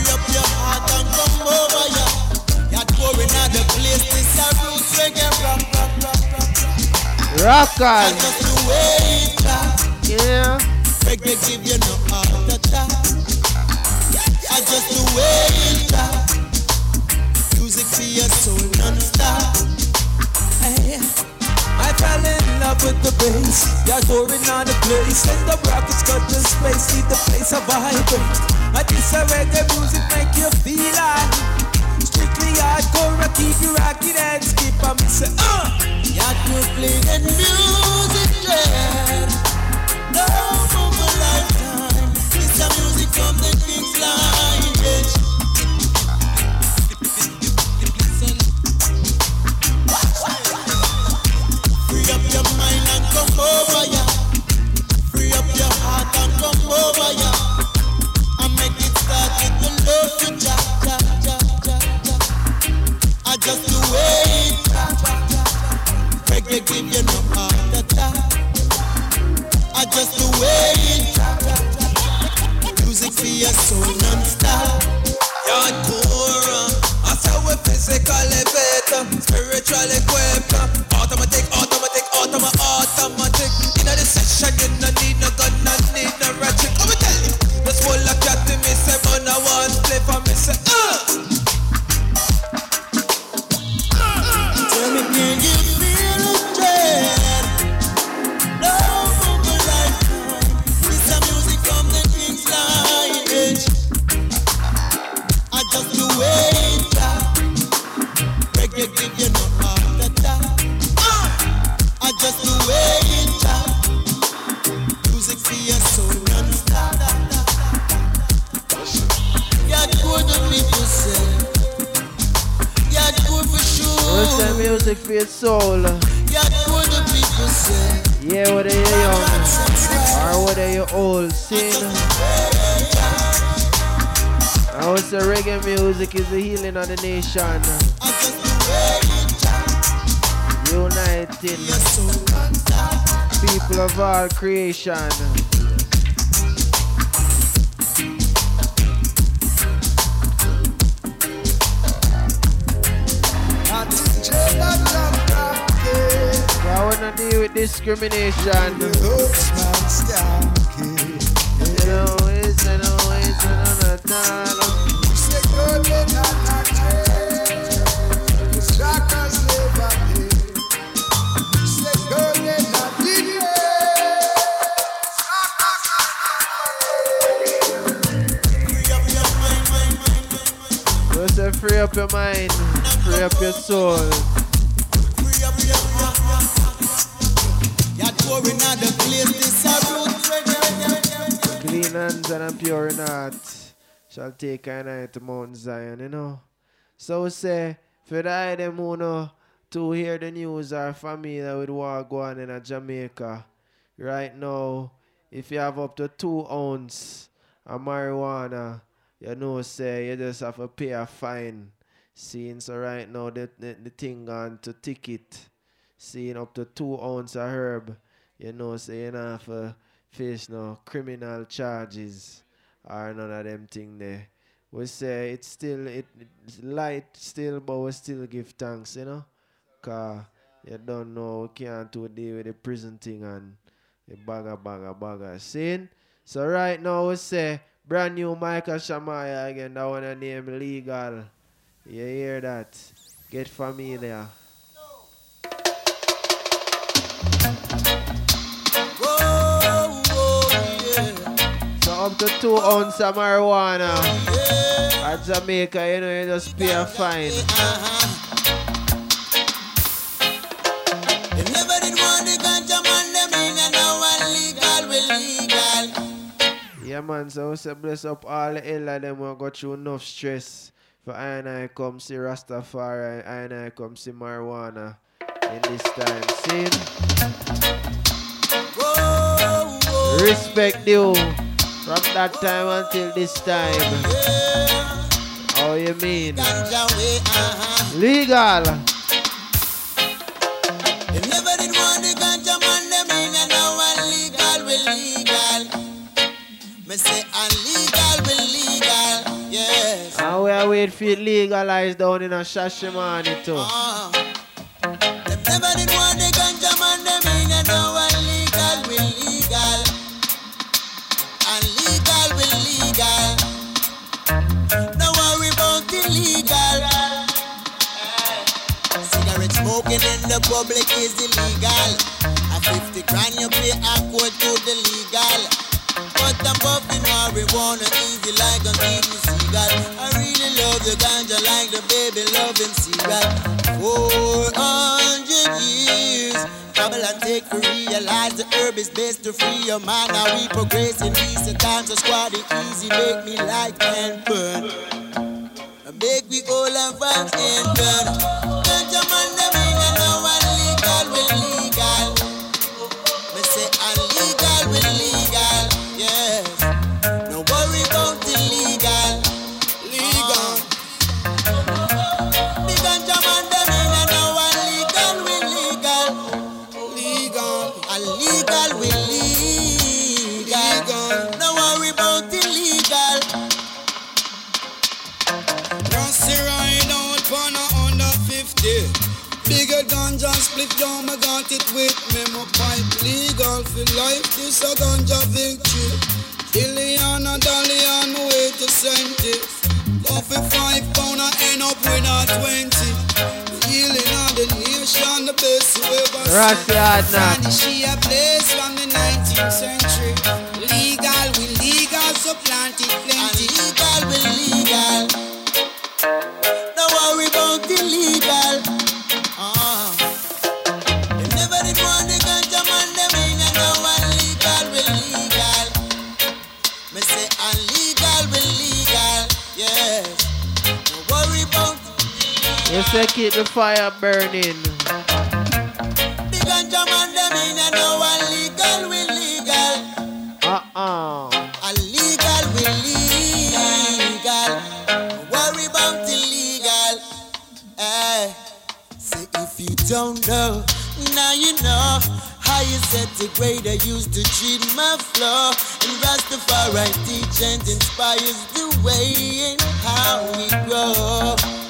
Free up your heart and come over ya. You're touring at the place. This a roots reggae rock, on. That's just the way it is. Yeah. Give you no. That's just the way it is. Music for your soul non-stop. Hey. I fell in love with the bass. You're touring on the place. And the rockets got the space. See the place a vibrate. And this a reggae music make you feel like Strictly hardcore, I keep you rocking and skip and me say, uh You could play that music dread. No more lifetime. It's a music from the king's lineage. Automatic, automatic, automa, automatic. In the session, you no need no gun, no need no ratchet. Can you your soul? Yeah, whether you're young or whether you're old, sing. I would say reggae music is the healing of the nation. Uniting people of all creation. With discrimination. Free up your mind, free up your soul. And a pure in heart shall take a night to Mount Zion, you know. So say, for eye them who know to hear the news are familiar with what go on in a Jamaica. Right now, if you have up to two ounce of marijuana, you know say you just have to pay a fine. Seeing so right now the, the, the thing on to ticket. Seeing up to two ounce of herb, you know say you have to face no criminal charges or none of them thing there. We say it's still it, it's light still but we still give thanks, you know. Cause you don't know we can't do deal with the prison thing and the bagger bagger bagger. Seeing? So right now we say brand new Micah Shemaiah again, that one a name legal. You hear that? Get familiar. Up to two ounce of marijuana. At Jamaica, you know, you just pay a fine. You never did want the ganja man, them in and now legal, we legal. Yeah, man, so we say bless up all the ella them who go through enough stress for I and I come see Rastafari, I and I come see marijuana in this time. See? Respect you from that time until this time. How you mean? Uh-huh. Legal. You never did want the ganja man, them in and now illegal, we legal. Me say illegal, we legal, yes. And we are waiting for it legalized down in a Shashamane too. Uh, them never did want the ganja man, them in and now the public is illegal. A 50 grand you pay a to the legal. But I'm puffing marijuana easy like a eating seagull. I really love the ganja like the baby loving cereal. 400 years. And take to realize the herb is best to free your mind. Now we progress in recent times, so squad it easy, make me light and burn. Make we all fans and burn. Ganja man, under 50. Bigger ganja split down, I got it with me. My pipe legal for life, this a ganja victory. Illiana, Dalian, my way to Senti. Go for five pound, I end up with a 20. Healing of the nation, the best you ever seen. Rusty hard now. Find She a place from the 19th century. Legal, we legal, so planted plenty. Illegal, we legal. No worry about illegal. Uh. You say keep the fire burning. the ganja man, them in and now illegal, we legal. Uh-uh. Illegal, we legal. Worry about illegal. Hey. Eh. Say if you don't know, now you know how you set the grade I used to treat my flow. And Rastafari teach and inspires the way and how we grow.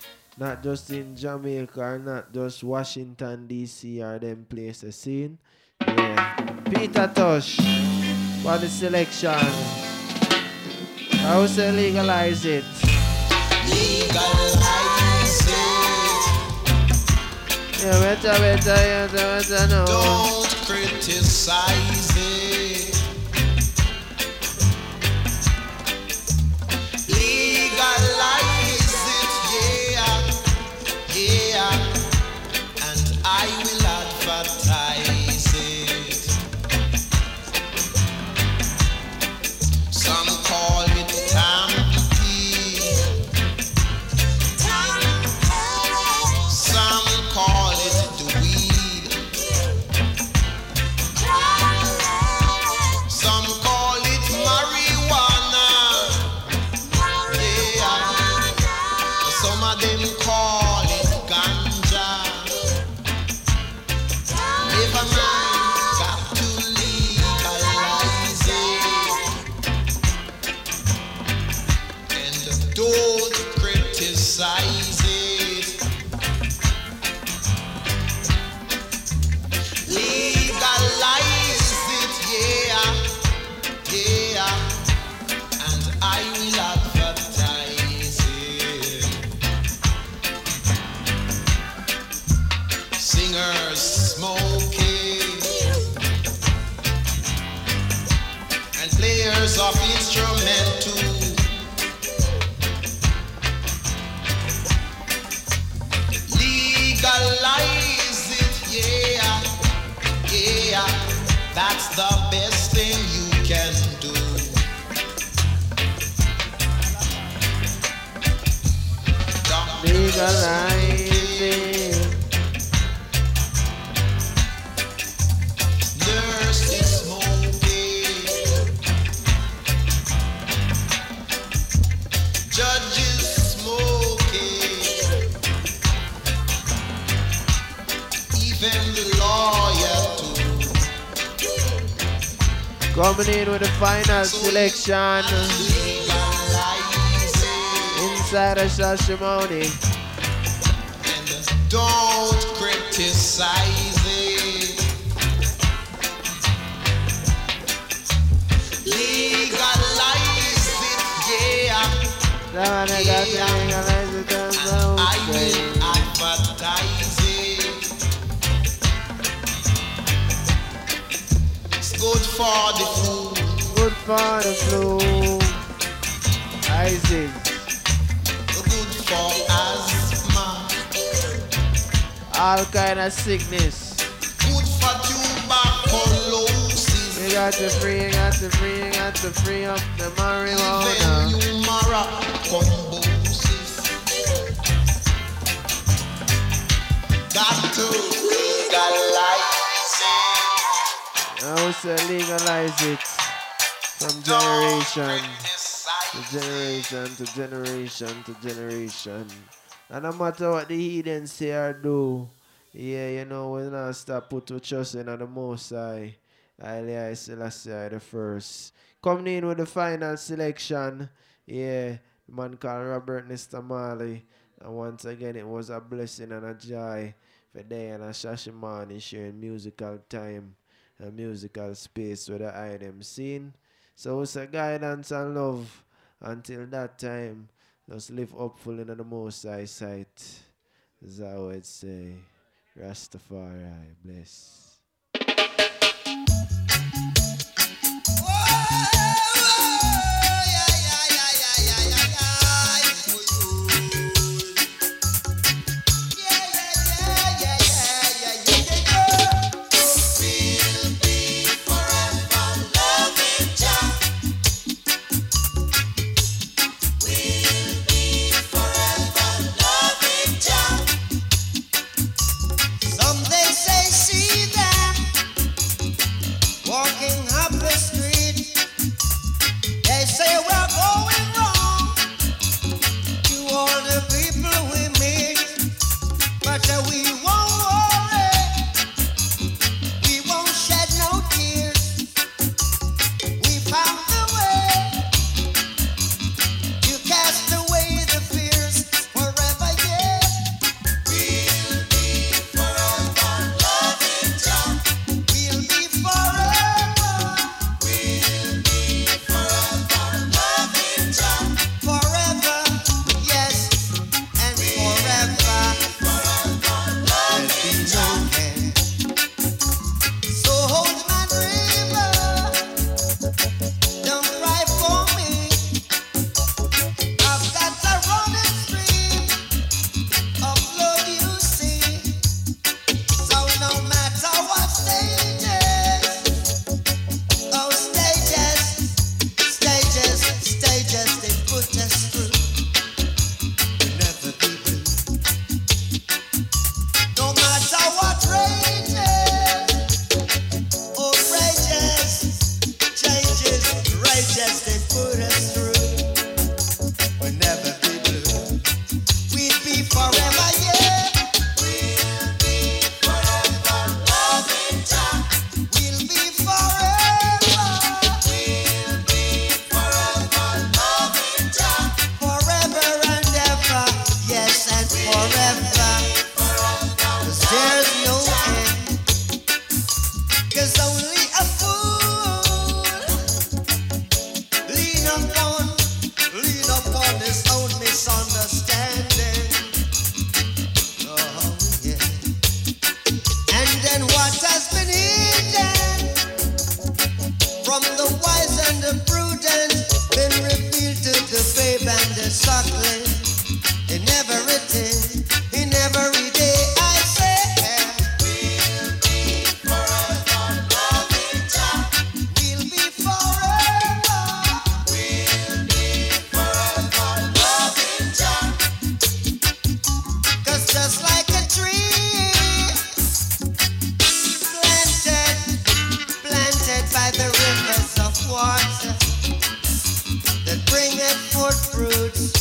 Not just in Jamaica or not just Washington DC or them places. Seen? Yeah. Peter Tosh for the selection. I would say legalize it. Legalize it. Yeah, better, better, yeah, better, no. Don't criticize it. Legalize Coming in with the final selection. Inside of Shashamane. Don't criticize it. Legalize it, yeah. One I got to legalize it on the I outside. will advertise it. It's good for the food. Good for the flu. Isaac. All kind of sickness. Good for tuberculosis. You got to free, you got to free, you got to free up the marijuana. Humora combosis. Got to legalize it. I say legalize it from generation to generation to generation to generation. And no matter what the heathen say or do, yeah, you know, we not stop put to trust in the Most High. Selassie I the first. Coming in with the final selection, yeah, man called Robert Nesta Marley. And once again, it was a blessing and a joy for day and Diana Shashamane sharing musical time a musical space with the item scene. So it's a guidance and love until that time. Just live upful in the most high sight. That what I'd say. Rastafari, bless. get fruits.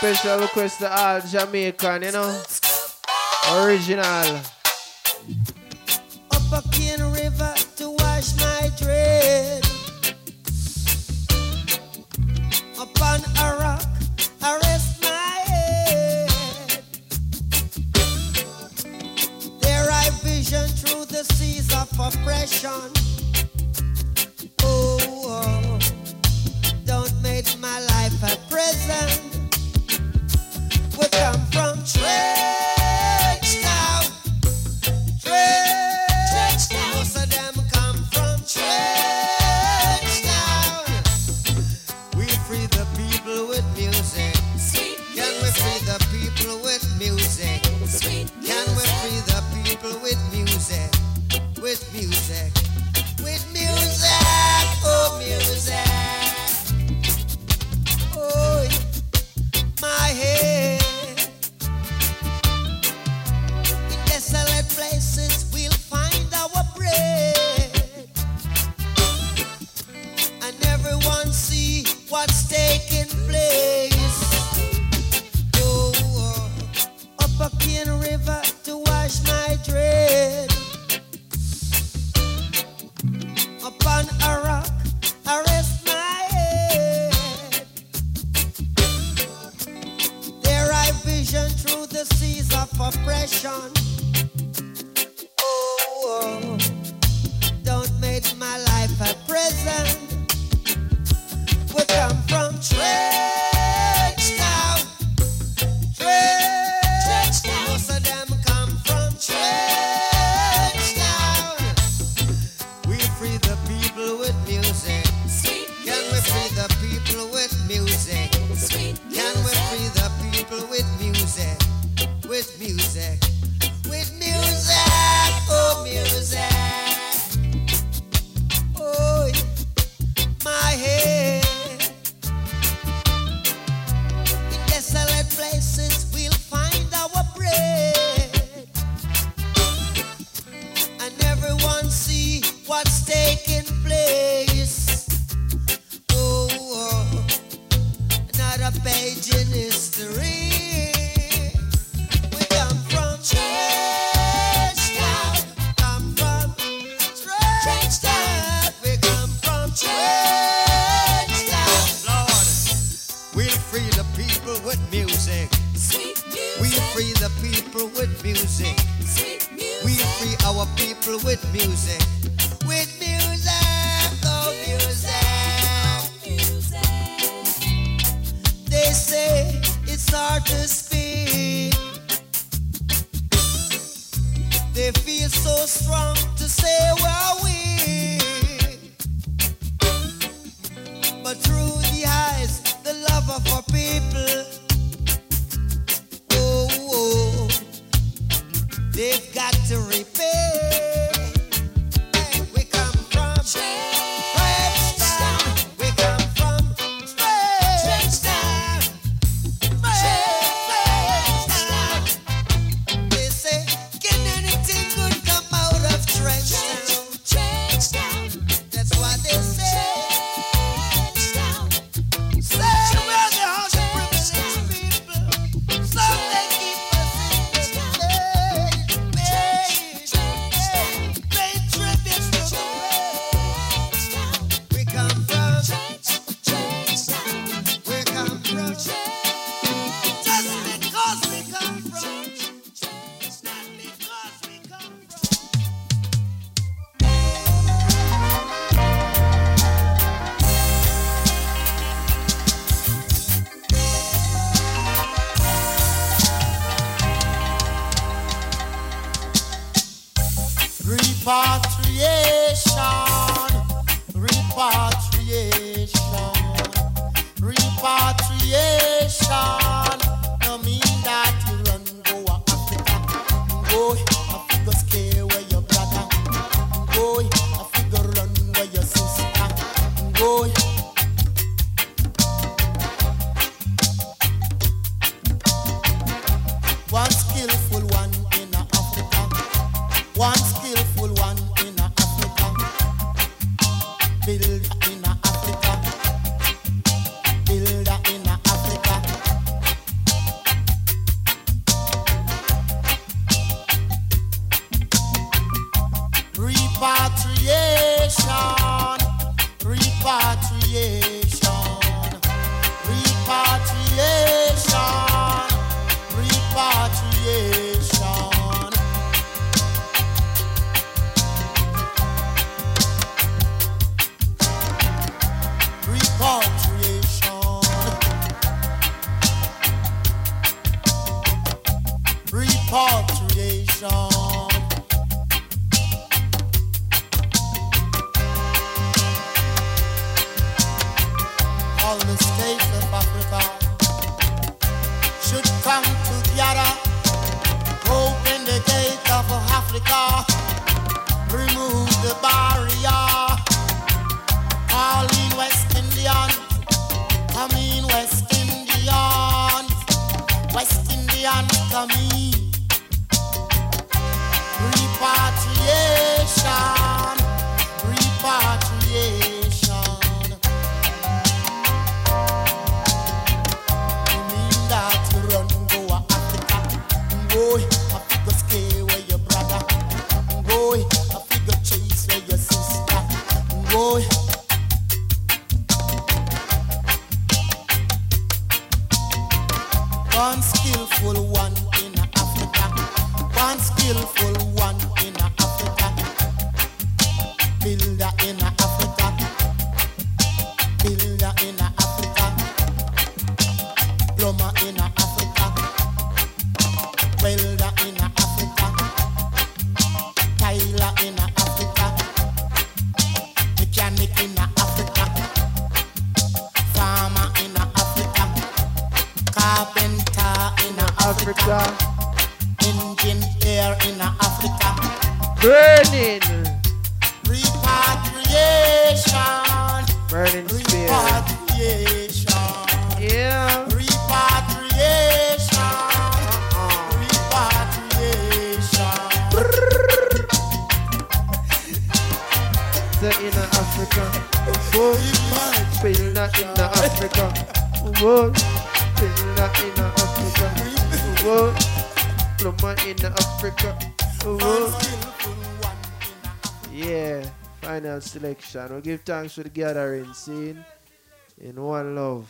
Special request to all Jamaican, you know. Original. Up a cane river to wash my dread. Upon a rock, I rest my head. There I vision through the seas of oppression. Oh, oh. oh. don't make my life a prison. action. We give thanks for the gathering, scene. in one love,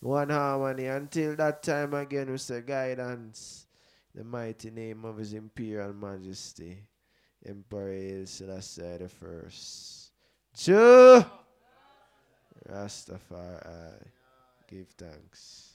one harmony. Until that time again, we say guidance, the mighty name of His Imperial Majesty, Emperor Haile Selassie the First. Chu Rastafari, give thanks.